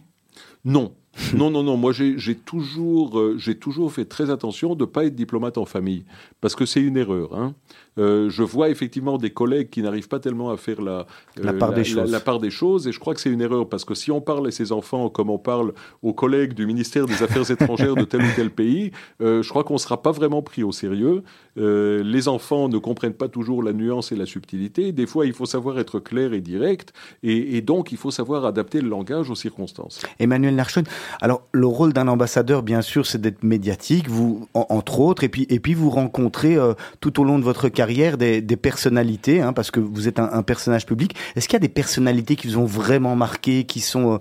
Speaker 5: Non, (laughs) non, non, non. Moi, j'ai toujours, euh, j'ai toujours fait très attention de ne pas être diplomate en famille, parce que c'est une erreur. Hein. Euh, je vois effectivement des collègues qui n'arrivent pas tellement à faire la,
Speaker 4: la, part des choses.
Speaker 5: La, part des choses, et je crois que c'est une erreur, parce que si on parle à ses enfants comme on parle aux collègues du ministère des Affaires (laughs) étrangères de tel ou tel pays, euh, je crois qu'on ne sera pas vraiment pris au sérieux. les enfants ne comprennent pas toujours la nuance et la subtilité. Des fois, il faut savoir être clair et direct, et, et donc il faut savoir adapter le langage aux circonstances.
Speaker 4: Emmanuel Narchon, alors, le rôle d'un ambassadeur, bien sûr, c'est d'être médiatique, vous, entre autres, et puis, et puis vous rencontrez euh, tout au long de votre carrière des, des personnalités, hein, parce que vous êtes un, un personnage public. Est-ce qu'il y a des personnalités qui vous ont vraiment marqué, qui sont, euh,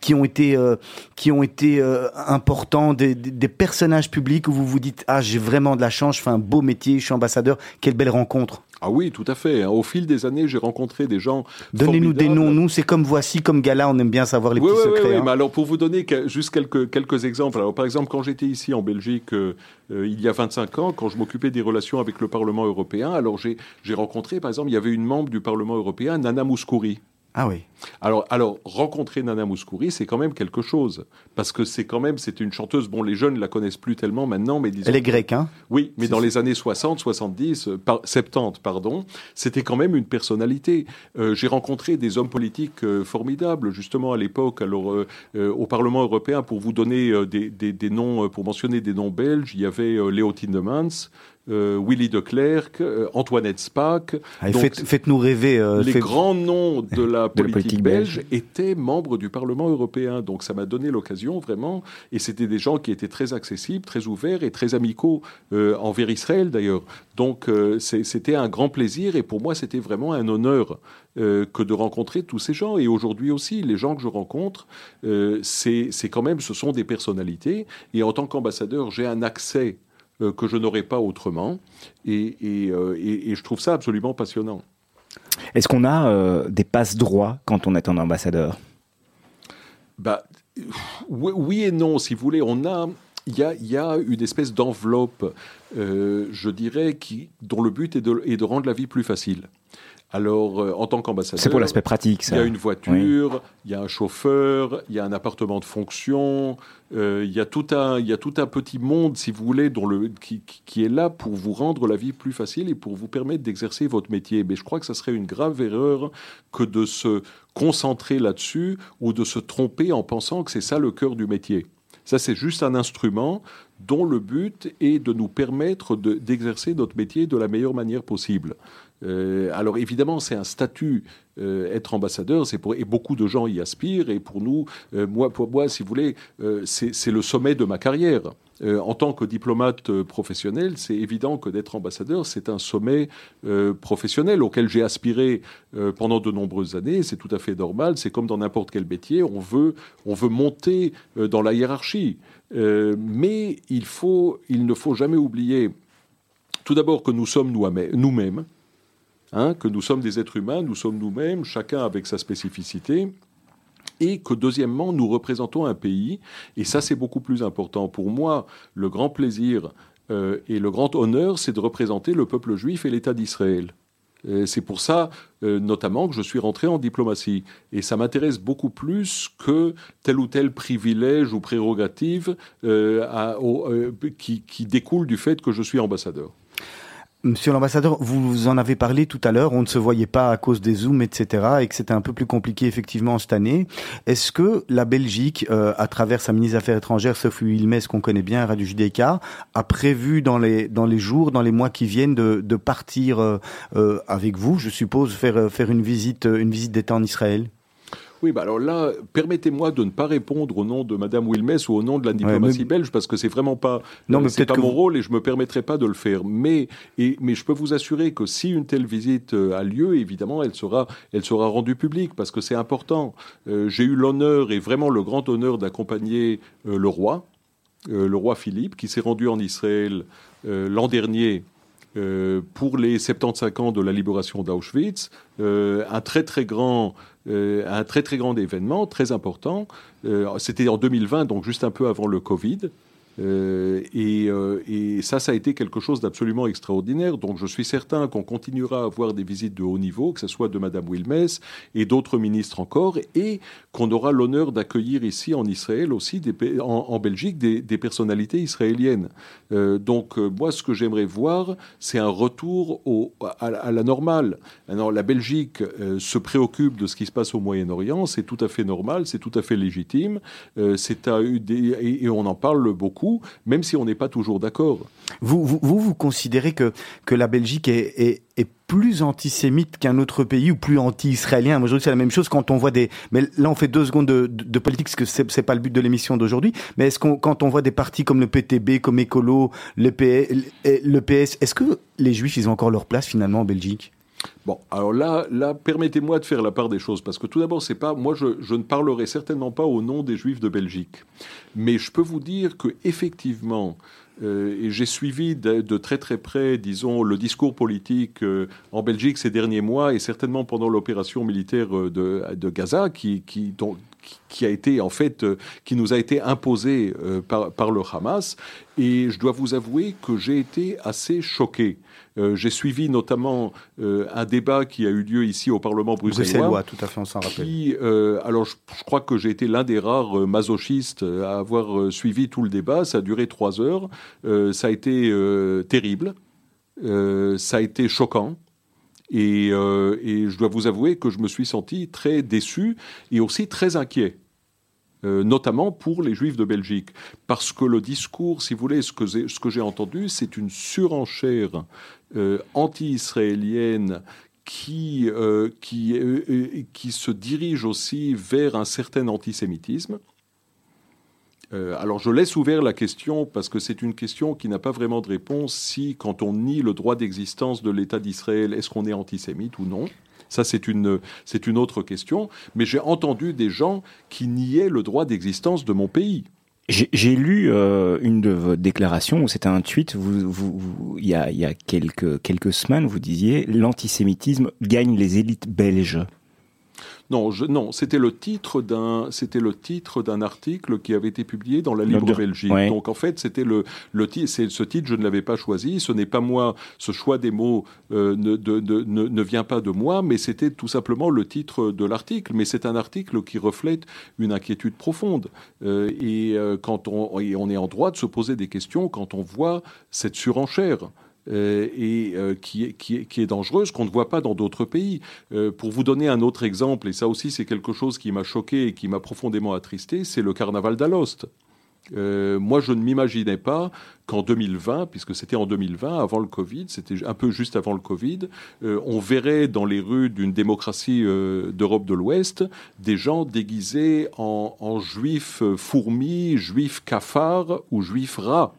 Speaker 4: qui ont été, euh, qui ont été importants, des, des, personnages publics où vous vous dites, ah, j'ai vraiment de la chance, je fais un beau métier, je suis ambassadeur, quelle belle rencontre.
Speaker 5: Ah oui, tout à fait. Hein. Au fil des années, j'ai rencontré des gens.
Speaker 4: Donnez-nous des noms. Nous, c'est comme voici, comme Gala, on aime bien savoir les petits secrets. Oui,
Speaker 5: hein. mais alors pour vous donner juste quelques quelques exemples. Alors par exemple, quand j'étais ici en Belgique euh, euh, il y a 25 ans, quand je m'occupais des relations avec le Parlement européen, alors j'ai j'ai rencontré, par exemple, il y avait une membre du Parlement européen, Nana Mouskouri.
Speaker 4: Ah oui.
Speaker 5: Alors, alors rencontrer Nana Mouskouri, c'est quand même quelque chose, parce que c'est quand même, c'est une chanteuse. Bon, les jeunes la connaissent plus tellement maintenant, mais disons.
Speaker 4: Elle est grecque, hein?
Speaker 5: Oui, mais dans les années 60, 70, 70, pardon, c'était quand même une personnalité. Euh, j'ai rencontré des hommes politiques euh, formidables, justement à l'époque. Alors, euh, au Parlement européen, pour vous donner des, des, des, noms, pour mentionner des noms belges, il y avait Léo Tindemans, euh, Willy de Klerk, euh, Antoinette Spaak.
Speaker 4: Faites-nous rêver.
Speaker 5: Euh, les grands noms de (laughs) la politique, belge, étaient membres du Parlement européen. Donc ça m'a donné l'occasion vraiment. Et c'était des gens qui étaient très accessibles, très ouverts et très amicaux envers Israël d'ailleurs. Donc c'était un grand plaisir et pour moi c'était vraiment un honneur que de rencontrer tous ces gens. Et aujourd'hui aussi, les gens que je rencontre, c'est quand même, ce sont des personnalités. Et en tant qu'ambassadeur, j'ai un accès euh, que je n'aurais pas autrement. Euh, et, et, je trouve ça absolument passionnant.
Speaker 7: Est-ce qu'on a euh, des passes droits quand on est un ambassadeur?
Speaker 5: Bah, oui, et non, si vous voulez. On a, il y a, y a, une espèce d'enveloppe, je dirais, qui, dont le but est de, est de rendre la vie plus facile. Alors, euh, en tant qu'ambassadeur,
Speaker 7: c'est pour l'aspect pratique. Ça.
Speaker 5: Il y a une voiture, il y a un chauffeur, il y a un appartement de fonction, euh, il y a tout un, il y a tout un petit monde, si vous voulez, dont le, qui, qui, est là pour vous rendre la vie plus facile et pour vous permettre d'exercer votre métier. Mais je crois que ça serait une grave erreur que de se concentrer là-dessus ou de se tromper en pensant que c'est ça le cœur du métier. Ça, c'est juste un instrument dont le but est de nous permettre d'exercer notre métier de la meilleure manière possible. Euh, alors évidemment, c'est un statut. Euh, être ambassadeur, c'est pour et beaucoup de gens y aspirent. Et pour nous, euh, moi, pour moi, si vous voulez, c'est le sommet de ma carrière. en tant que diplomate professionnel, c'est évident que d'être ambassadeur, c'est un sommet professionnel auquel j'ai aspiré pendant de nombreuses années. C'est tout à fait normal. C'est comme dans n'importe quel métier, on veut, on veut monter dans la hiérarchie. mais il, faut, il ne faut jamais oublier, tout d'abord, que nous sommes nous-mêmes. Hein, que nous sommes des êtres humains, nous sommes nous-mêmes, chacun avec sa spécificité, et que deuxièmement, nous représentons un pays, et ça c'est beaucoup plus important. Pour moi, le grand plaisir euh, et le grand honneur, c'est de représenter le peuple juif et l'État d'Israël. C'est pour ça, euh, notamment, que je suis rentré en diplomatie. Et ça m'intéresse beaucoup plus que tel ou tel privilège ou prérogative euh, qui, qui découle du fait que je suis ambassadeur.
Speaker 4: Monsieur l'ambassadeur, vous en avez parlé tout à l'heure, on ne se voyait pas à cause des zooms, etc., et que c'était un peu plus compliqué effectivement cette année. Est-ce que la Belgique, euh, à travers sa ministre des Affaires étrangères, Sophie Wilmès, qu'on connaît bien, Radio Judéca, a prévu dans les, dans les jours, dans les mois qui viennent, de, de partir euh, euh avec vous, je suppose, faire, faire une visite, une visite d'État en Israël?
Speaker 5: Oui, bah alors là, permettez-moi de ne pas répondre au nom de Madame Wilmès ou au nom de la diplomatie belge, parce que c'est vraiment pas, non, mais c'est pas mon rôle et je me permettrai pas de le faire. Mais, et, mais je peux vous assurer que si une telle visite euh, a lieu, évidemment, elle sera, elle sera rendue publique parce que c'est important. Euh, j'ai eu l'honneur et vraiment le grand honneur d'accompagner euh, le roi, le roi Philippe, qui s'est rendu en Israël l'an dernier pour les 75 ans de la libération d'Auschwitz, un très très grand un très très grand événement, très important. C'était en 2020, donc juste un peu avant le Covid. Euh, euh, et, ça, ça a été quelque chose d'absolument extraordinaire. Donc je suis certain qu'on continuera à avoir des visites de haut niveau, que ce soit de Madame Wilmes et d'autres ministres encore, et qu'on aura l'honneur d'accueillir ici en Israël aussi, en, Belgique, des, personnalités israéliennes. Euh, donc moi, ce que j'aimerais voir, c'est un retour à, la normale. Alors la Belgique se préoccupe de ce qui se passe au Moyen-Orient, c'est tout à fait normal, c'est tout à fait légitime, et on en parle beaucoup même si on n'est pas toujours d'accord.
Speaker 4: Vous, vous, considérez que, que la Belgique est, plus antisémite qu'un autre pays ou plus anti-israélien? Moi, je c'est la même chose quand on voit des... Mais là, on fait deux secondes de, politique, parce que c'est, n'est pas le but de l'émission d'aujourd'hui. Mais est-ce qu'on, quand on voit des partis comme le PTB, comme Écolo, le, PS, le PS, est-ce que les Juifs, ils ont encore leur place finalement en Belgique?
Speaker 5: Bon, alors là, là permettez-moi de faire la part des choses, parce que tout d'abord, c'est pas, moi, je, ne parlerai certainement pas au nom des Juifs de Belgique, mais je peux vous dire que effectivement, euh, et j'ai suivi de, très très près, disons, le discours politique euh, en Belgique ces derniers mois, et certainement pendant l'opération militaire euh, de, de Gaza, qui, qui, dont, qui a été en fait, qui nous a été imposé par, par, le Hamas. Et je dois vous avouer que j'ai été assez choqué. Euh, j'ai suivi notamment euh, un débat qui a eu lieu ici au Parlement bruxellois.
Speaker 4: tout à fait, on s'en rappelle.
Speaker 5: Euh, alors, je, crois que j'ai été l'un des rares masochistes à avoir suivi tout le débat. Ça a duré trois heures. ça a été terrible. ça a été choquant. Et, et, je dois vous avouer que je me suis senti très déçu et aussi très inquiet. Euh, notamment pour les Juifs de Belgique. Parce que le discours, si vous voulez, ce que j'ai entendu, c'est une surenchère euh, anti-israélienne euh, qui, qui, se dirige aussi vers un certain antisémitisme. Alors je laisse ouvert la question parce que c'est une question qui n'a pas vraiment de réponse si, quand on nie le droit d'existence de l'État d'Israël, est-ce qu'on est antisémite ou non? Ça, c'est une, autre question. Mais j'ai entendu des gens qui niaient le droit d'existence de mon pays.
Speaker 7: J'ai lu euh, une de vos déclarations c'était un tweet. Il y a, quelques semaines, vous disiez l'antisémitisme gagne les élites belges.
Speaker 5: Non, non, c'était le titre d'un, c'était le titre d'un article qui avait été publié dans la Libre Belgique. Donc en fait, c'était le, le c'est ce titre, je ne l'avais pas choisi. Ce n'est pas moi. Ce choix des mots euh, ne, de, ne, ne, vient pas de moi, mais c'était tout simplement le titre de l'article. Mais c'est un article qui reflète une inquiétude profonde. Euh, et euh, quand on, et on est en droit de se poser des questions quand on voit cette surenchère. Euh, et euh, qui, est, qui, est, dangereuse, qu'on ne voit pas dans d'autres pays. Euh, pour vous donner un autre exemple, et ça aussi c'est quelque chose qui m'a choqué et qui m'a profondément attristé, c'est le carnaval d'Alost. moi, je ne m'imaginais pas qu'en 2020, puisque c'était en 2020, avant le Covid, c'était un peu juste avant le Covid, on verrait dans les rues d'une démocratie d'Europe de l'Ouest des gens déguisés en juifs fourmis, juifs cafards ou juifs rats.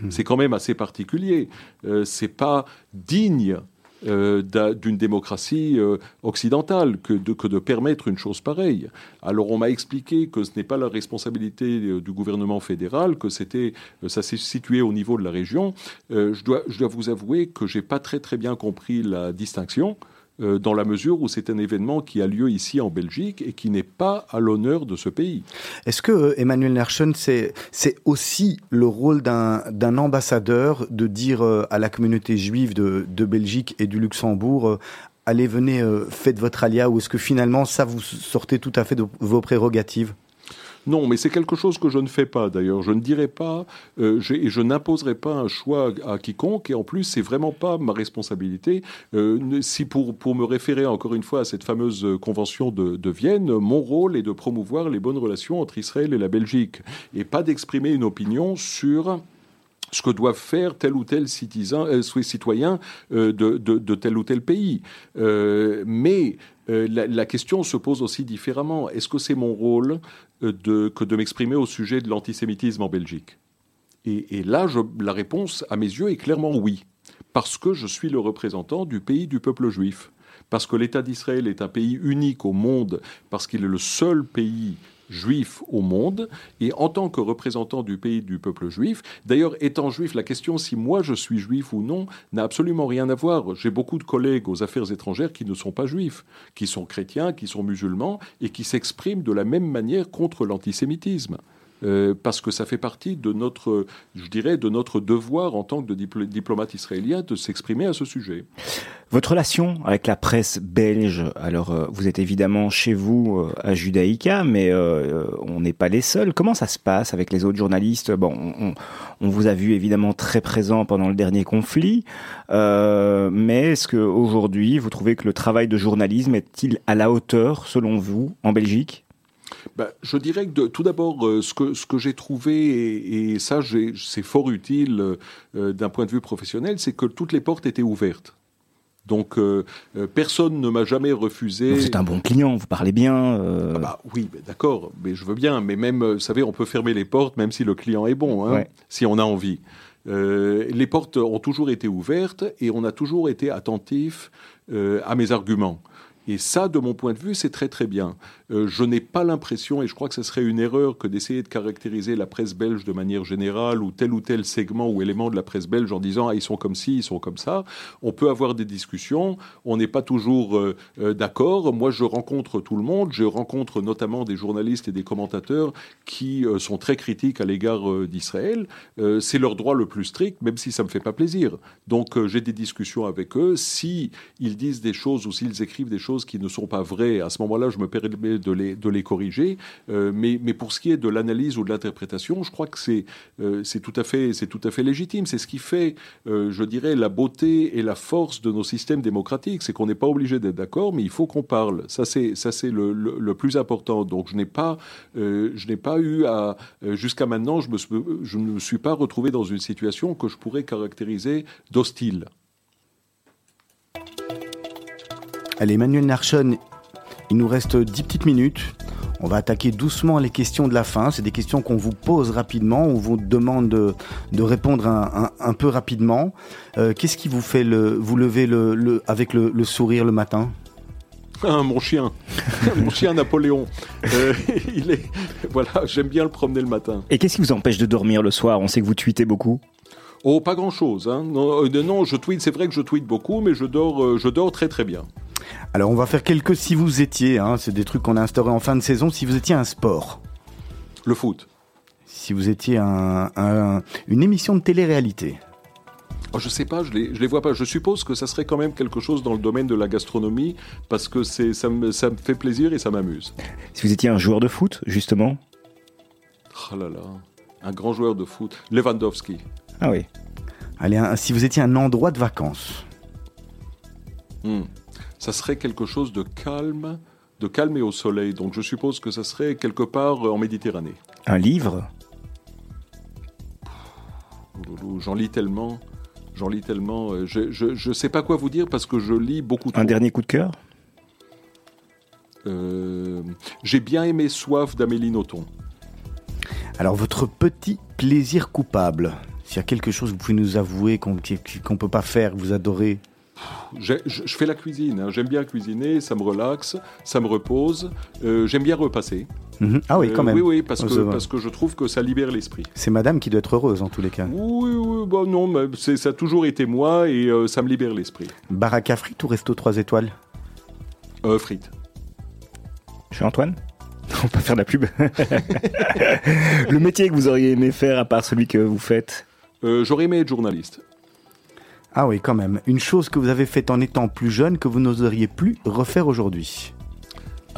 Speaker 5: Hmm. C'est quand même assez particulier. Euh, c'est pas digne euh, d'une démocratie euh, occidentale que de, permettre une chose pareille. Alors on m'a expliqué que ce n'est pas la responsabilité euh, du gouvernement fédéral, que c'était ça s'est situé au niveau de la région. je, dois, je dois vous avouer que j'ai pas très très bien compris la distinction. Euh, dans la mesure où c'est un événement qui a lieu ici en Belgique et qui n'est pas à l'honneur de ce pays.
Speaker 4: Est-ce que euh, Emmanuel Nerchen, c'est aussi le rôle d'un ambassadeur de dire euh, à la communauté juive de, de Belgique et du Luxembourg allez, venez, faites votre alia, ou est-ce que finalement ça vous sortez tout à fait de vos prérogatives?
Speaker 5: Non, mais c'est quelque chose que je ne fais pas d'ailleurs. Je ne dirai pas euh, et je n'imposerai pas un choix à quiconque. Et en plus, c'est vraiment pas ma responsabilité. Euh, si pour, pour me référer encore une fois à cette fameuse convention de, de, Vienne, mon rôle est de promouvoir les bonnes relations entre Israël et la Belgique et pas d'exprimer une opinion sur ce que doivent faire tel ou tel euh, citoyen euh, de, de, tel ou tel pays. Euh, mais la, question se pose aussi différemment. Est-ce que c'est mon rôle que de m'exprimer au sujet de l'antisémitisme en Belgique? Et, là, la réponse, à mes yeux, est clairement oui. Parce que je suis le représentant du pays du peuple juif. Parce que l'État d'Israël est un pays unique au monde, parce qu'il est le seul pays juifs au monde et en tant que représentant du pays du peuple juif. D'ailleurs, étant juif, la question si moi je suis juif ou non n'a absolument rien à voir. J'ai beaucoup de collègues aux affaires étrangères qui ne sont pas juifs, qui sont chrétiens, qui sont musulmans et qui s'expriment de la même manière contre l'antisémitisme. Euh, parce que ça fait partie de notre, je dirais, de notre devoir en tant que diplomate israélien de s'exprimer à ce sujet.
Speaker 7: Votre relation avec la presse belge, alors euh, vous êtes évidemment chez vous euh, à Judaïka, mais on n'est pas les seuls. Comment ça se passe avec les autres journalistes? Bon, on, on, vous a vu évidemment très présent pendant le dernier conflit, mais est-ce qu'aujourd'hui vous trouvez que le travail de journalisme est-il à la hauteur, selon vous, en Belgique?
Speaker 5: Bah, je dirais que tout d'abord, euh, ce que, ce que j'ai trouvé, et, ça c'est fort utile euh, d'un point de vue professionnel, c'est que toutes les portes étaient ouvertes. Donc euh, personne ne m'a jamais refusé.
Speaker 7: C'est un bon client, vous parlez bien.
Speaker 5: Ah bah, oui, d'accord, mais je veux bien. Mais même, vous savez, on peut fermer les portes même si le client est bon, hein, si on a envie. les portes ont toujours été ouvertes et on a toujours été attentif à mes arguments. Et ça, de mon point de vue, c'est très très bien. Euh, je n'ai pas l'impression, et je crois que ce serait une erreur, que d'essayer de caractériser la presse belge de manière générale, ou tel ou tel segment ou élément de la presse belge en disant ah, ils sont comme ci, ils sont comme ça. On peut avoir des discussions, on n'est pas toujours euh, euh, d'accord. Moi, je rencontre tout le monde, je rencontre notamment des journalistes et des commentateurs qui sont très critiques à l'égard d'Israël. c'est leur droit le plus strict, même si ça me fait pas plaisir. Donc, j'ai des discussions avec eux. Si disent des choses ou s'ils écrivent des choses qui ne sont pas vraies, à ce moment-là, je me permets de les, corriger. Euh, mais, pour ce qui est de l'analyse ou de l'interprétation, je crois que c'est euh, tout, à fait, légitime. C'est ce qui fait, euh, je dirais, la beauté et la force de nos systèmes démocratiques. C'est qu'on n'est pas obligé d'être d'accord, mais il faut qu'on parle. Ça, c'est le, plus important. Donc, je n'ai pas, eu à. Jusqu'à maintenant, je, je ne me suis pas retrouvé dans une situation que je pourrais caractériser d'hostile.
Speaker 4: Allez, Emmanuel Narchon, il nous reste 10 petites minutes. On va attaquer doucement les questions de la fin. C'est des questions qu'on vous pose rapidement. On vous demande de, répondre un, peu rapidement. Euh, qu'est-ce qui vous fait le, vous lever le, avec le, sourire le matin? (laughs)
Speaker 5: Ah, mon chien, (laughs) mon chien Napoléon. Euh, (laughs) il est, voilà, j'aime bien le promener le matin.
Speaker 7: Et qu'est-ce qui vous empêche de dormir le soir? On sait que vous tweetez beaucoup.
Speaker 5: Oh, pas grand-chose. Hein. Non, euh, non, je tweete. C'est vrai que je tweete beaucoup, mais je dors, je dors très très bien.
Speaker 4: Alors on va faire quelques si vous étiez, hein, c'est des trucs qu'on a instaurés en fin de saison, si vous étiez un sport.
Speaker 5: Le foot.
Speaker 4: Si vous étiez un, une émission de télé-réalité.
Speaker 5: Oh, je sais pas, je les, les vois pas. Je suppose que ça serait quand même quelque chose dans le domaine de la gastronomie parce que c'est ça me, ça me fait plaisir et ça m'amuse.
Speaker 7: Si vous étiez un joueur de foot, justement
Speaker 5: Oh là là, un grand joueur de foot. Lewandowski.
Speaker 7: Ah oui.
Speaker 4: Allez, si vous étiez un endroit de vacances.
Speaker 5: Hmm ça serait quelque chose de calme, de calme et au soleil. Donc je suppose que ça serait quelque part en Méditerranée.
Speaker 7: Un livre?
Speaker 5: J'en lis tellement. J'en lis tellement. Euh, je ne sais pas quoi vous dire parce que je lis beaucoup
Speaker 7: Un dernier coup de cœur?
Speaker 5: Euh, J'ai bien aimé Soif d'Amélie Nothomb.
Speaker 4: Alors, votre petit plaisir coupable, s'il y a quelque chose que vous pouvez nous avouer qu'on ne peut pas faire, que vous adorez
Speaker 5: je, fais la cuisine, hein. j'aime bien cuisiner, ça me relaxe, ça me repose, euh, j'aime bien repasser.
Speaker 4: Mhm. Ah oui, quand euh, même.
Speaker 5: oui, oui, parce, que, parce que je trouve que ça libère l'esprit.
Speaker 4: C'est madame qui doit être heureuse en tous les cas.
Speaker 5: Oui, oui, bah non, mais ça a toujours été moi et euh, ça me libère l'esprit.
Speaker 4: Baraka frites ou resto 3 étoiles?
Speaker 5: Euh, Frites.
Speaker 7: Je suis Antoine (laughs) on peut faire de la pub. (laughs) le métier que vous auriez aimé faire à part celui que vous faites?
Speaker 5: J'aurais aimé être journaliste.
Speaker 4: Ah oui, quand même. Une chose que vous avez faite en étant plus jeune que vous n'oseriez plus refaire aujourd'hui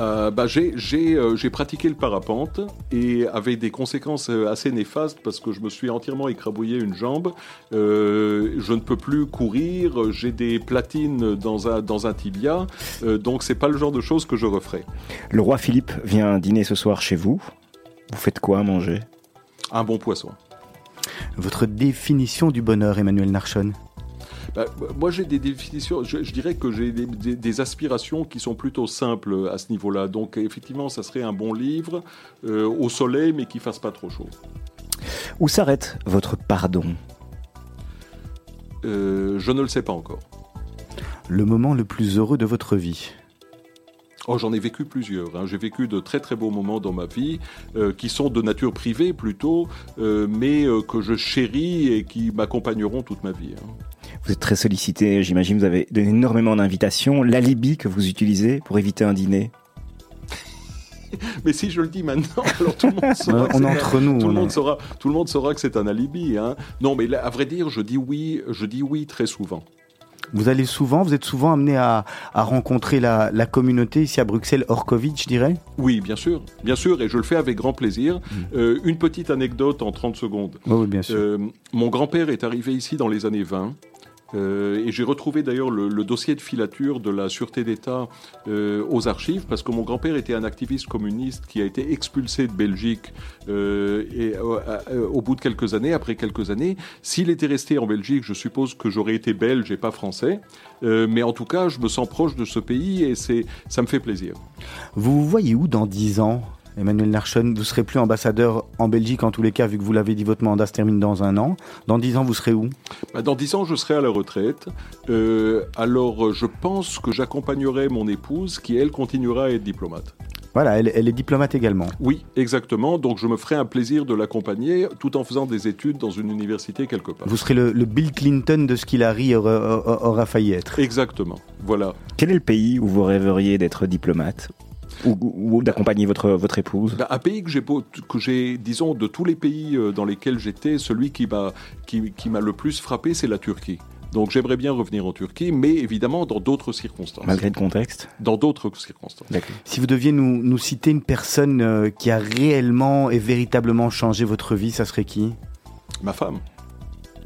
Speaker 5: euh, bah, euh, j'ai pratiqué le parapente et avec des conséquences euh, assez néfastes parce que je me suis entièrement écrabouillé une jambe. je ne peux plus courir, j'ai des platines dans un, dans un tibia, donc c'est pas le genre de choses que je referais.
Speaker 7: Le roi Philippe vient dîner ce soir chez vous. Vous faites quoi à manger?
Speaker 5: Un bon poisson.
Speaker 4: Votre définition du bonheur, Emmanuel Narchon?
Speaker 5: Bah, moi, j'ai des définitions, je, dirais que j'ai des, aspirations qui sont plutôt simples à ce niveau-là. Donc, effectivement, ça serait un bon livre euh, au soleil, mais qui fasse pas trop chaud.
Speaker 7: Où s'arrête votre pardon?
Speaker 5: Euh, Je ne le sais pas encore.
Speaker 4: Le moment le plus heureux de votre vie?
Speaker 5: Oh, j'en ai vécu plusieurs. Hein. J'ai vécu de très très beaux moments dans ma vie, euh, qui sont de nature privée plutôt, euh, mais euh, que je chéris et qui m'accompagneront toute ma vie. Hein.
Speaker 7: Vous êtes très sollicité, j'imagine, vous avez donné énormément d'invitations. L'alibi que vous utilisez pour éviter un dîner (laughs)
Speaker 5: mais si je le dis maintenant, (laughs) alors tout le monde (laughs) saura.
Speaker 4: on est entre nous.
Speaker 5: Tout le
Speaker 4: on
Speaker 5: monde saura. Tout le monde saura que c'est un alibi. Hein. Non, mais là, à vrai dire, je dis oui. Je dis oui très souvent.
Speaker 4: Vous allez souvent, vous êtes souvent amené à, à rencontrer la, la communauté ici à Bruxelles, hors Covid, je dirais?
Speaker 5: Oui, bien sûr, bien sûr, et je le fais avec grand plaisir. Euh, une petite anecdote en 30 secondes.
Speaker 4: Oui, oui, bien sûr.
Speaker 5: Euh, mon grand-père est arrivé ici dans les années 20. Euh, et j'ai retrouvé d'ailleurs le, dossier de filature de la Sûreté d'État euh, aux archives, parce que mon grand-père était un activiste communiste qui a été expulsé de Belgique euh, et, au bout de quelques années, après quelques années. S'il était resté en Belgique, je suppose que j'aurais été belge et pas français. Mais en tout cas, je me sens proche de ce pays et ça me fait plaisir.
Speaker 4: Vous vous voyez où dans 10 ans? Emmanuel Narchen, vous serez plus ambassadeur en Belgique en tous les cas, vu que vous l'avez dit, votre mandat se termine dans un an. Dans 10 ans, vous serez où?
Speaker 5: Bah, Dans dix ans, je serai à la retraite. Euh, alors, je pense que j'accompagnerai mon épouse, qui elle continuera à être diplomate.
Speaker 4: Voilà, elle, elle est diplomate également.
Speaker 5: Oui, exactement. Donc, je me ferai un plaisir de l'accompagner, tout en faisant des études dans une université quelque part.
Speaker 4: Vous serez le, le Bill Clinton de ce qu'Hillary aura- aura failli être.
Speaker 5: Exactement. Voilà.
Speaker 7: Quel est le pays où vous rêveriez d'être diplomate? Ou, d'accompagner votre, votre épouse
Speaker 5: Bah, un pays que j'ai, que j'ai, disons, de tous les pays euh, dans lesquels j'étais, celui qui m'a, qui, qui m'a le plus frappé, c'est la Turquie. Donc, j'aimerais bien revenir en Turquie, mais évidemment dans d'autres circonstances.
Speaker 7: Malgré le contexte
Speaker 5: Dans d'autres circonstances.
Speaker 7: D'accord.
Speaker 4: Si vous deviez nous, nous citer une personne euh, qui a réellement et véritablement changé votre vie, ça serait qui?
Speaker 5: Ma femme.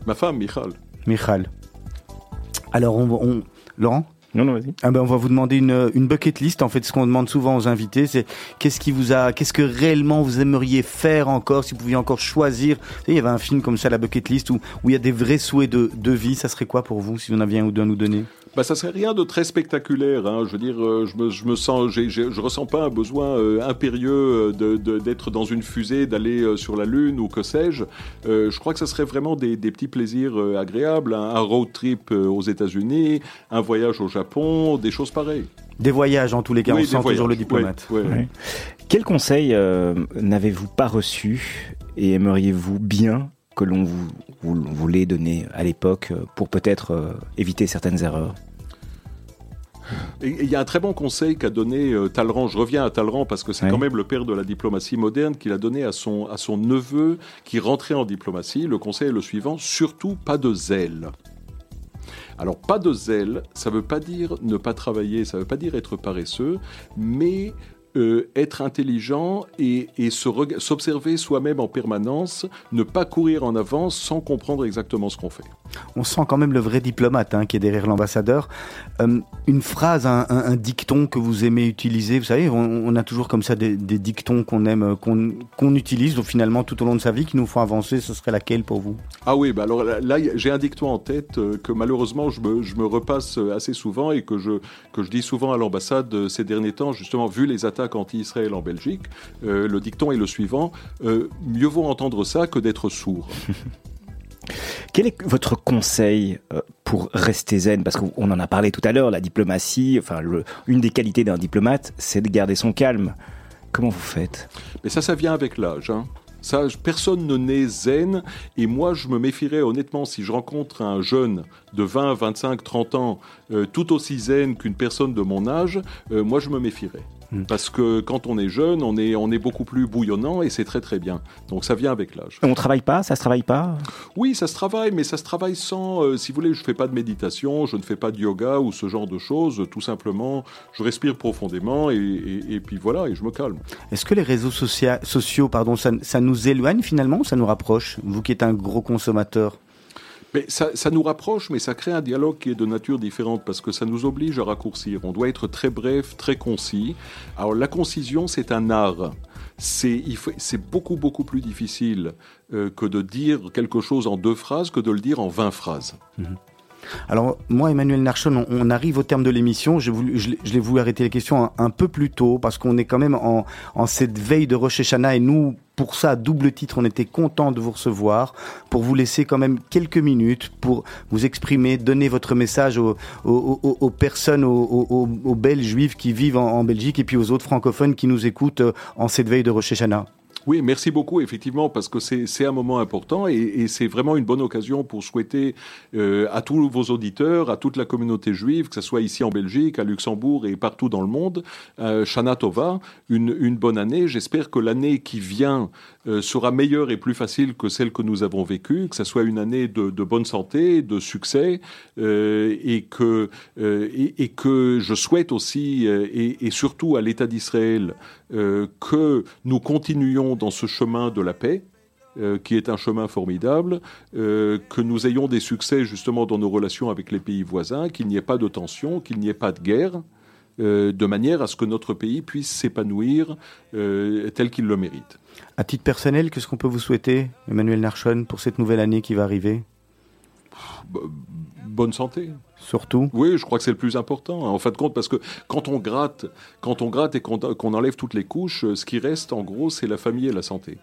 Speaker 5: Ma femme, Michal.
Speaker 4: Michal. Alors, on, on- Laurent?
Speaker 7: Non, non, vas-y.
Speaker 4: Ah ben on va vous demander une, une bucket list. En fait, ce qu'on demande souvent aux invités, c'est qu'est-ce qui vous a, qu'est-ce que réellement vous aimeriez faire encore, si vous pouviez encore choisir. Il y avait un film comme ça, la bucket list, où, où il y a des vrais souhaits de, de vie. Ça serait quoi pour vous, si vous en aviez un ou deux à nous donner?
Speaker 5: Bah, ça serait rien de très spectaculaire. Hein. Je veux dire, euh, je me, je me sens, j'ai- j'ai- je ressens pas un besoin euh, impérieux euh, de- de- d'être dans une fusée, d'aller euh, sur la Lune ou que sais-je. Euh, je crois que ça serait vraiment des, des petits plaisirs euh, agréables. Un, un road trip euh, aux États-Unis, un voyage au Japon, des choses pareilles.
Speaker 4: Des voyages, en tous les cas,
Speaker 5: Oui,
Speaker 4: on sent toujours le diplomate.
Speaker 5: Ouais, ouais.
Speaker 7: Ouais. Quel conseil euh, n'avez-vous pas reçu et aimeriez-vous bien que l'on vous, vous, vous l'ait donné à l'époque euh, pour peut-être euh, éviter certaines erreurs
Speaker 5: il y a un très bon conseil qu'a donné euh, Talleyrand. Je reviens à Talleyrand parce que c'est
Speaker 7: Oui.
Speaker 5: quand même le père de la diplomatie moderne qu'il a donné à son, à son neveu qui rentrait en diplomatie. Le conseil est le suivant surtout pas de zèle. Alors, pas de zèle, ça ne veut pas dire ne pas travailler, ça ne veut pas dire être paresseux, mais euh, être intelligent et, et s'observer soi-même en permanence, ne pas courir en avance sans comprendre exactement ce qu'on fait.
Speaker 4: On sent quand même le vrai diplomate hein, qui est derrière l'ambassadeur. Euh, une phrase, un, un- un dicton que vous aimez utiliser, vous savez, on, on a toujours comme ça des, des dictons qu'on aime, euh, qu'on qu'on utilise donc finalement tout au long de sa vie, qui nous font avancer. Ce serait laquelle pour vous?
Speaker 5: Ah oui, bah alors là, j'ai un dicton en tête euh, que malheureusement je me, je me repasse assez souvent et que je, que je dis souvent à l'ambassade ces derniers temps, justement, vu les attaques anti-Israël en Belgique. Euh, le dicton est le suivant euh, mieux vaut entendre ça que d'être sourd. (laughs)
Speaker 7: Quel est votre conseil euh, pour rester zen? Parce qu'on en a parlé tout à l'heure, la diplomatie, enfin, le- une des qualités d'un diplomate, c'est de garder son calme. Comment vous faites?
Speaker 5: Mais ça, ça vient avec l'âge. Hein. Ça, personne ne naît zen. Et moi, je me méfierais honnêtement si je rencontre un jeune de 20, 25, 30 ans euh, tout aussi zen qu'une personne de mon âge, euh, moi, je me méfierais.
Speaker 4: Hmm.
Speaker 5: Parce que quand on est jeune, on est, on est beaucoup plus bouillonnant et c'est très très bien. Donc ça vient avec l'âge.
Speaker 7: On travaille pas Ça se travaille pas?
Speaker 5: Oui, ça se travaille, mais ça se travaille sans, euh, si vous voulez, je ne fais pas de méditation, je ne fais pas de yoga ou ce genre de choses. Tout simplement, je respire profondément et, et- et puis voilà, et je me calme.
Speaker 4: Est-ce que les réseaux socia- sociaux, pardon, ça, ça nous éloigne finalement ou ça nous rapproche? Vous qui êtes un gros consommateur.
Speaker 5: Mais ça, nous rapproche, mais ça crée un dialogue qui est de nature différente parce que ça nous oblige à raccourcir. On doit être très bref, très concis. Alors la concision, c'est un art. C'est beaucoup, beaucoup plus difficile euh, que de dire quelque chose en deux phrases que de le dire en 20 phrases.
Speaker 4: Alors, moi, Emmanuel Narchon, on, arrive au terme de l'émission. Je, je l'ai voulu arrêter les questions un, un peu plus tôt parce qu'on est quand même en, en cette veille de Rosh Hashanah et nous, pour ça, double titre, on était content de vous recevoir, pour vous laisser quand même quelques minutes pour vous exprimer, donner votre message aux, personnes, aux, Belges juifs qui vivent en, Belgique et puis aux autres francophones qui nous écoutent euh, en cette veille de Rosh.
Speaker 5: Oui, merci beaucoup, effectivement, parce que c'est un moment important et, c'est vraiment une bonne occasion pour souhaiter euh, à tous vos auditeurs, à toute la communauté juive, que ce soit ici en Belgique, à Luxembourg et partout dans le monde, euh, Shana Tova, une, bonne année. J'espère que l'année qui vient sera meilleure et plus facile que celle que nous avons vécue, que ce soit une année de, bonne santé, de succès, euh, et, que, euh, et, que je souhaite aussi, et, surtout à l'État d'Israël, que nous continuions dans ce chemin de la paix, qui est un chemin formidable, euh, que nous ayons des succès justement dans nos relations avec les pays voisins, qu'il n'y ait pas de tension, qu'il n'y ait pas de guerre, euh, de manière à ce que notre pays puisse s'épanouir euh, tel qu'il le mérite.
Speaker 4: À titre personnel, qu'est-ce qu'on peut vous souhaiter, Emmanuel Narchon, pour cette nouvelle année qui va arriver?
Speaker 5: Bonne santé.
Speaker 4: Surtout.
Speaker 5: Oui, je crois que c'est le plus important. En fin de compte, parce que quand on gratte, quand on gratte et qu'on enlève toutes les couches, ce qui reste, en gros, c'est la famille et la santé.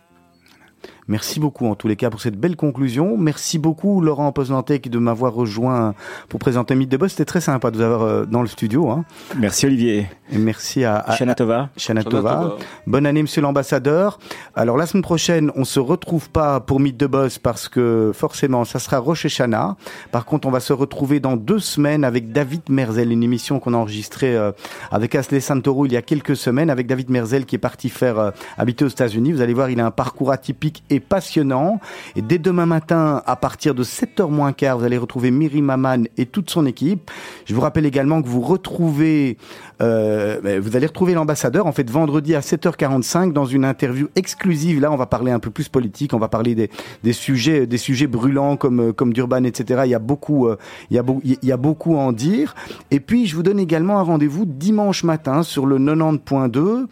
Speaker 4: Merci beaucoup en tous les cas pour cette belle conclusion. Merci beaucoup Laurent Poznantec de m'avoir rejoint pour présenter Mythe de Boss. C'était très sympa de vous avoir euh, dans le studio. Hein.
Speaker 7: Merci Olivier.
Speaker 4: Et merci à, à
Speaker 7: Shanatova.
Speaker 4: Shanatova. Bonne année Monsieur l'ambassadeur. Alors la semaine prochaine, on se retrouve pas pour Mythe de Boss parce que forcément ça sera Roche et Chana. Par contre, on va se retrouver dans deux semaines avec David Merzel, une émission qu'on a enregistrée euh, avec Asley Santoro il y a quelques semaines avec David Merzel qui est parti faire euh, habiter aux États-Unis. Vous allez voir, il a un parcours atypique et passionnant. Et dès demain matin, à partir de 7h moins quart, vous allez retrouver Miri Maman et toute son équipe. Je vous rappelle également que vous retrouvez, euh, vous allez retrouver l'ambassadeur, en fait, vendredi à 7h45 dans une interview exclusive. Là, on va parler un peu plus politique, on va parler des, sujets, des sujets brûlants comme, comme Durban, etc. Il y a beaucoup, euh, il y a, beaucoup à en dire. Et puis, je vous donne également un rendez-vous dimanche matin sur le 90.2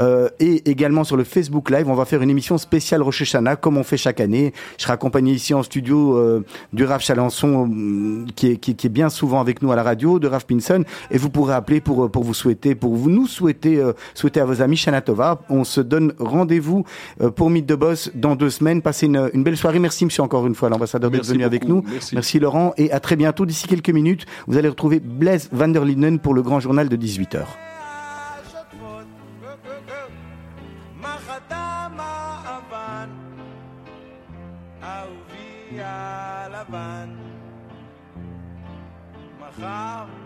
Speaker 4: euh, et également sur le Facebook Live. On va faire une émission spéciale Rocher Chana comme on fait chaque année. Je serai accompagné ici en studio euh, du Raph Chalençon, euh, qui, est, bien souvent avec nous à la radio, de Raph Pinson, et vous pourrez appeler pour, pour vous souhaiter, pour vous nous souhaiter, euh, souhaiter à vos amis Shanatova. On se donne rendez-vous euh, pour Mythe de Boss dans deux semaines. Passez une, une belle soirée. Merci, monsieur, encore une fois, l'ambassadeur d'être venu avec nous.
Speaker 5: Merci.
Speaker 4: Merci. Laurent, et à très bientôt. D'ici quelques minutes, vous allez retrouver Blaise van der Linden pour le grand journal de 18h.
Speaker 8: הלבן מחר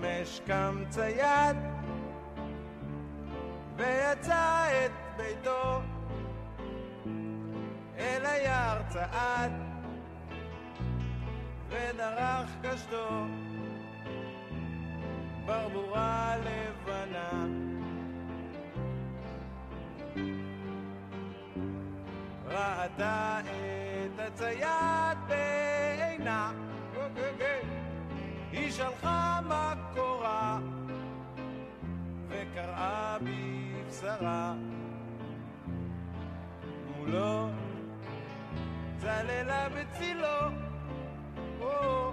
Speaker 8: בחמש קם צייד ויצא את ביתו אל היער צעד ודרך קשתו ברבורה לבנה. ראתה את הצייד בעינה היא שלחה מקורה וקראה בבשרה. מולו צללה בצילו או,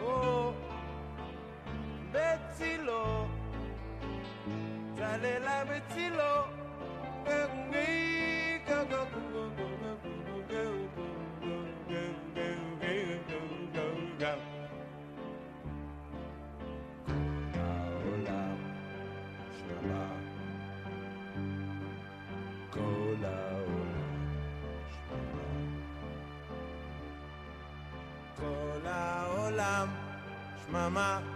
Speaker 8: או, בצילו. צללה בצילו כל time out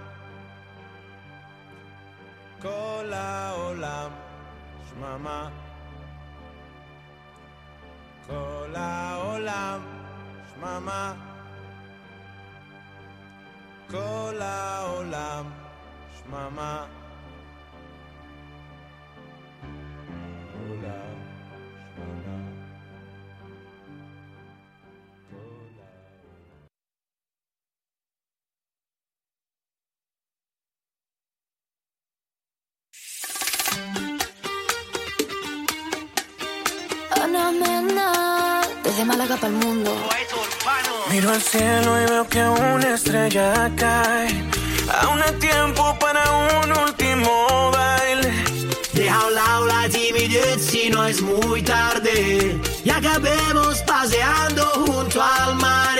Speaker 8: cielo y veo que una estrella cae. Aún hay tiempo para un último baile.
Speaker 9: Deja a un lado la timidez si no es muy tarde. Y acabemos paseando junto al mar.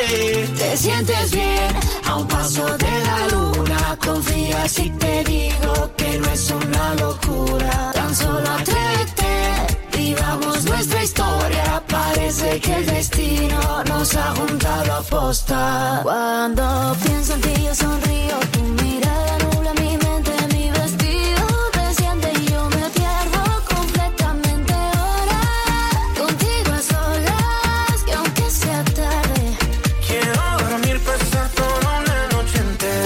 Speaker 10: Te sientes bien a un paso de la luna. Confía si te digo que no es una locura. Tan solo Que el destino nos ha juntado a posta. Cuando pienso en ti, yo soy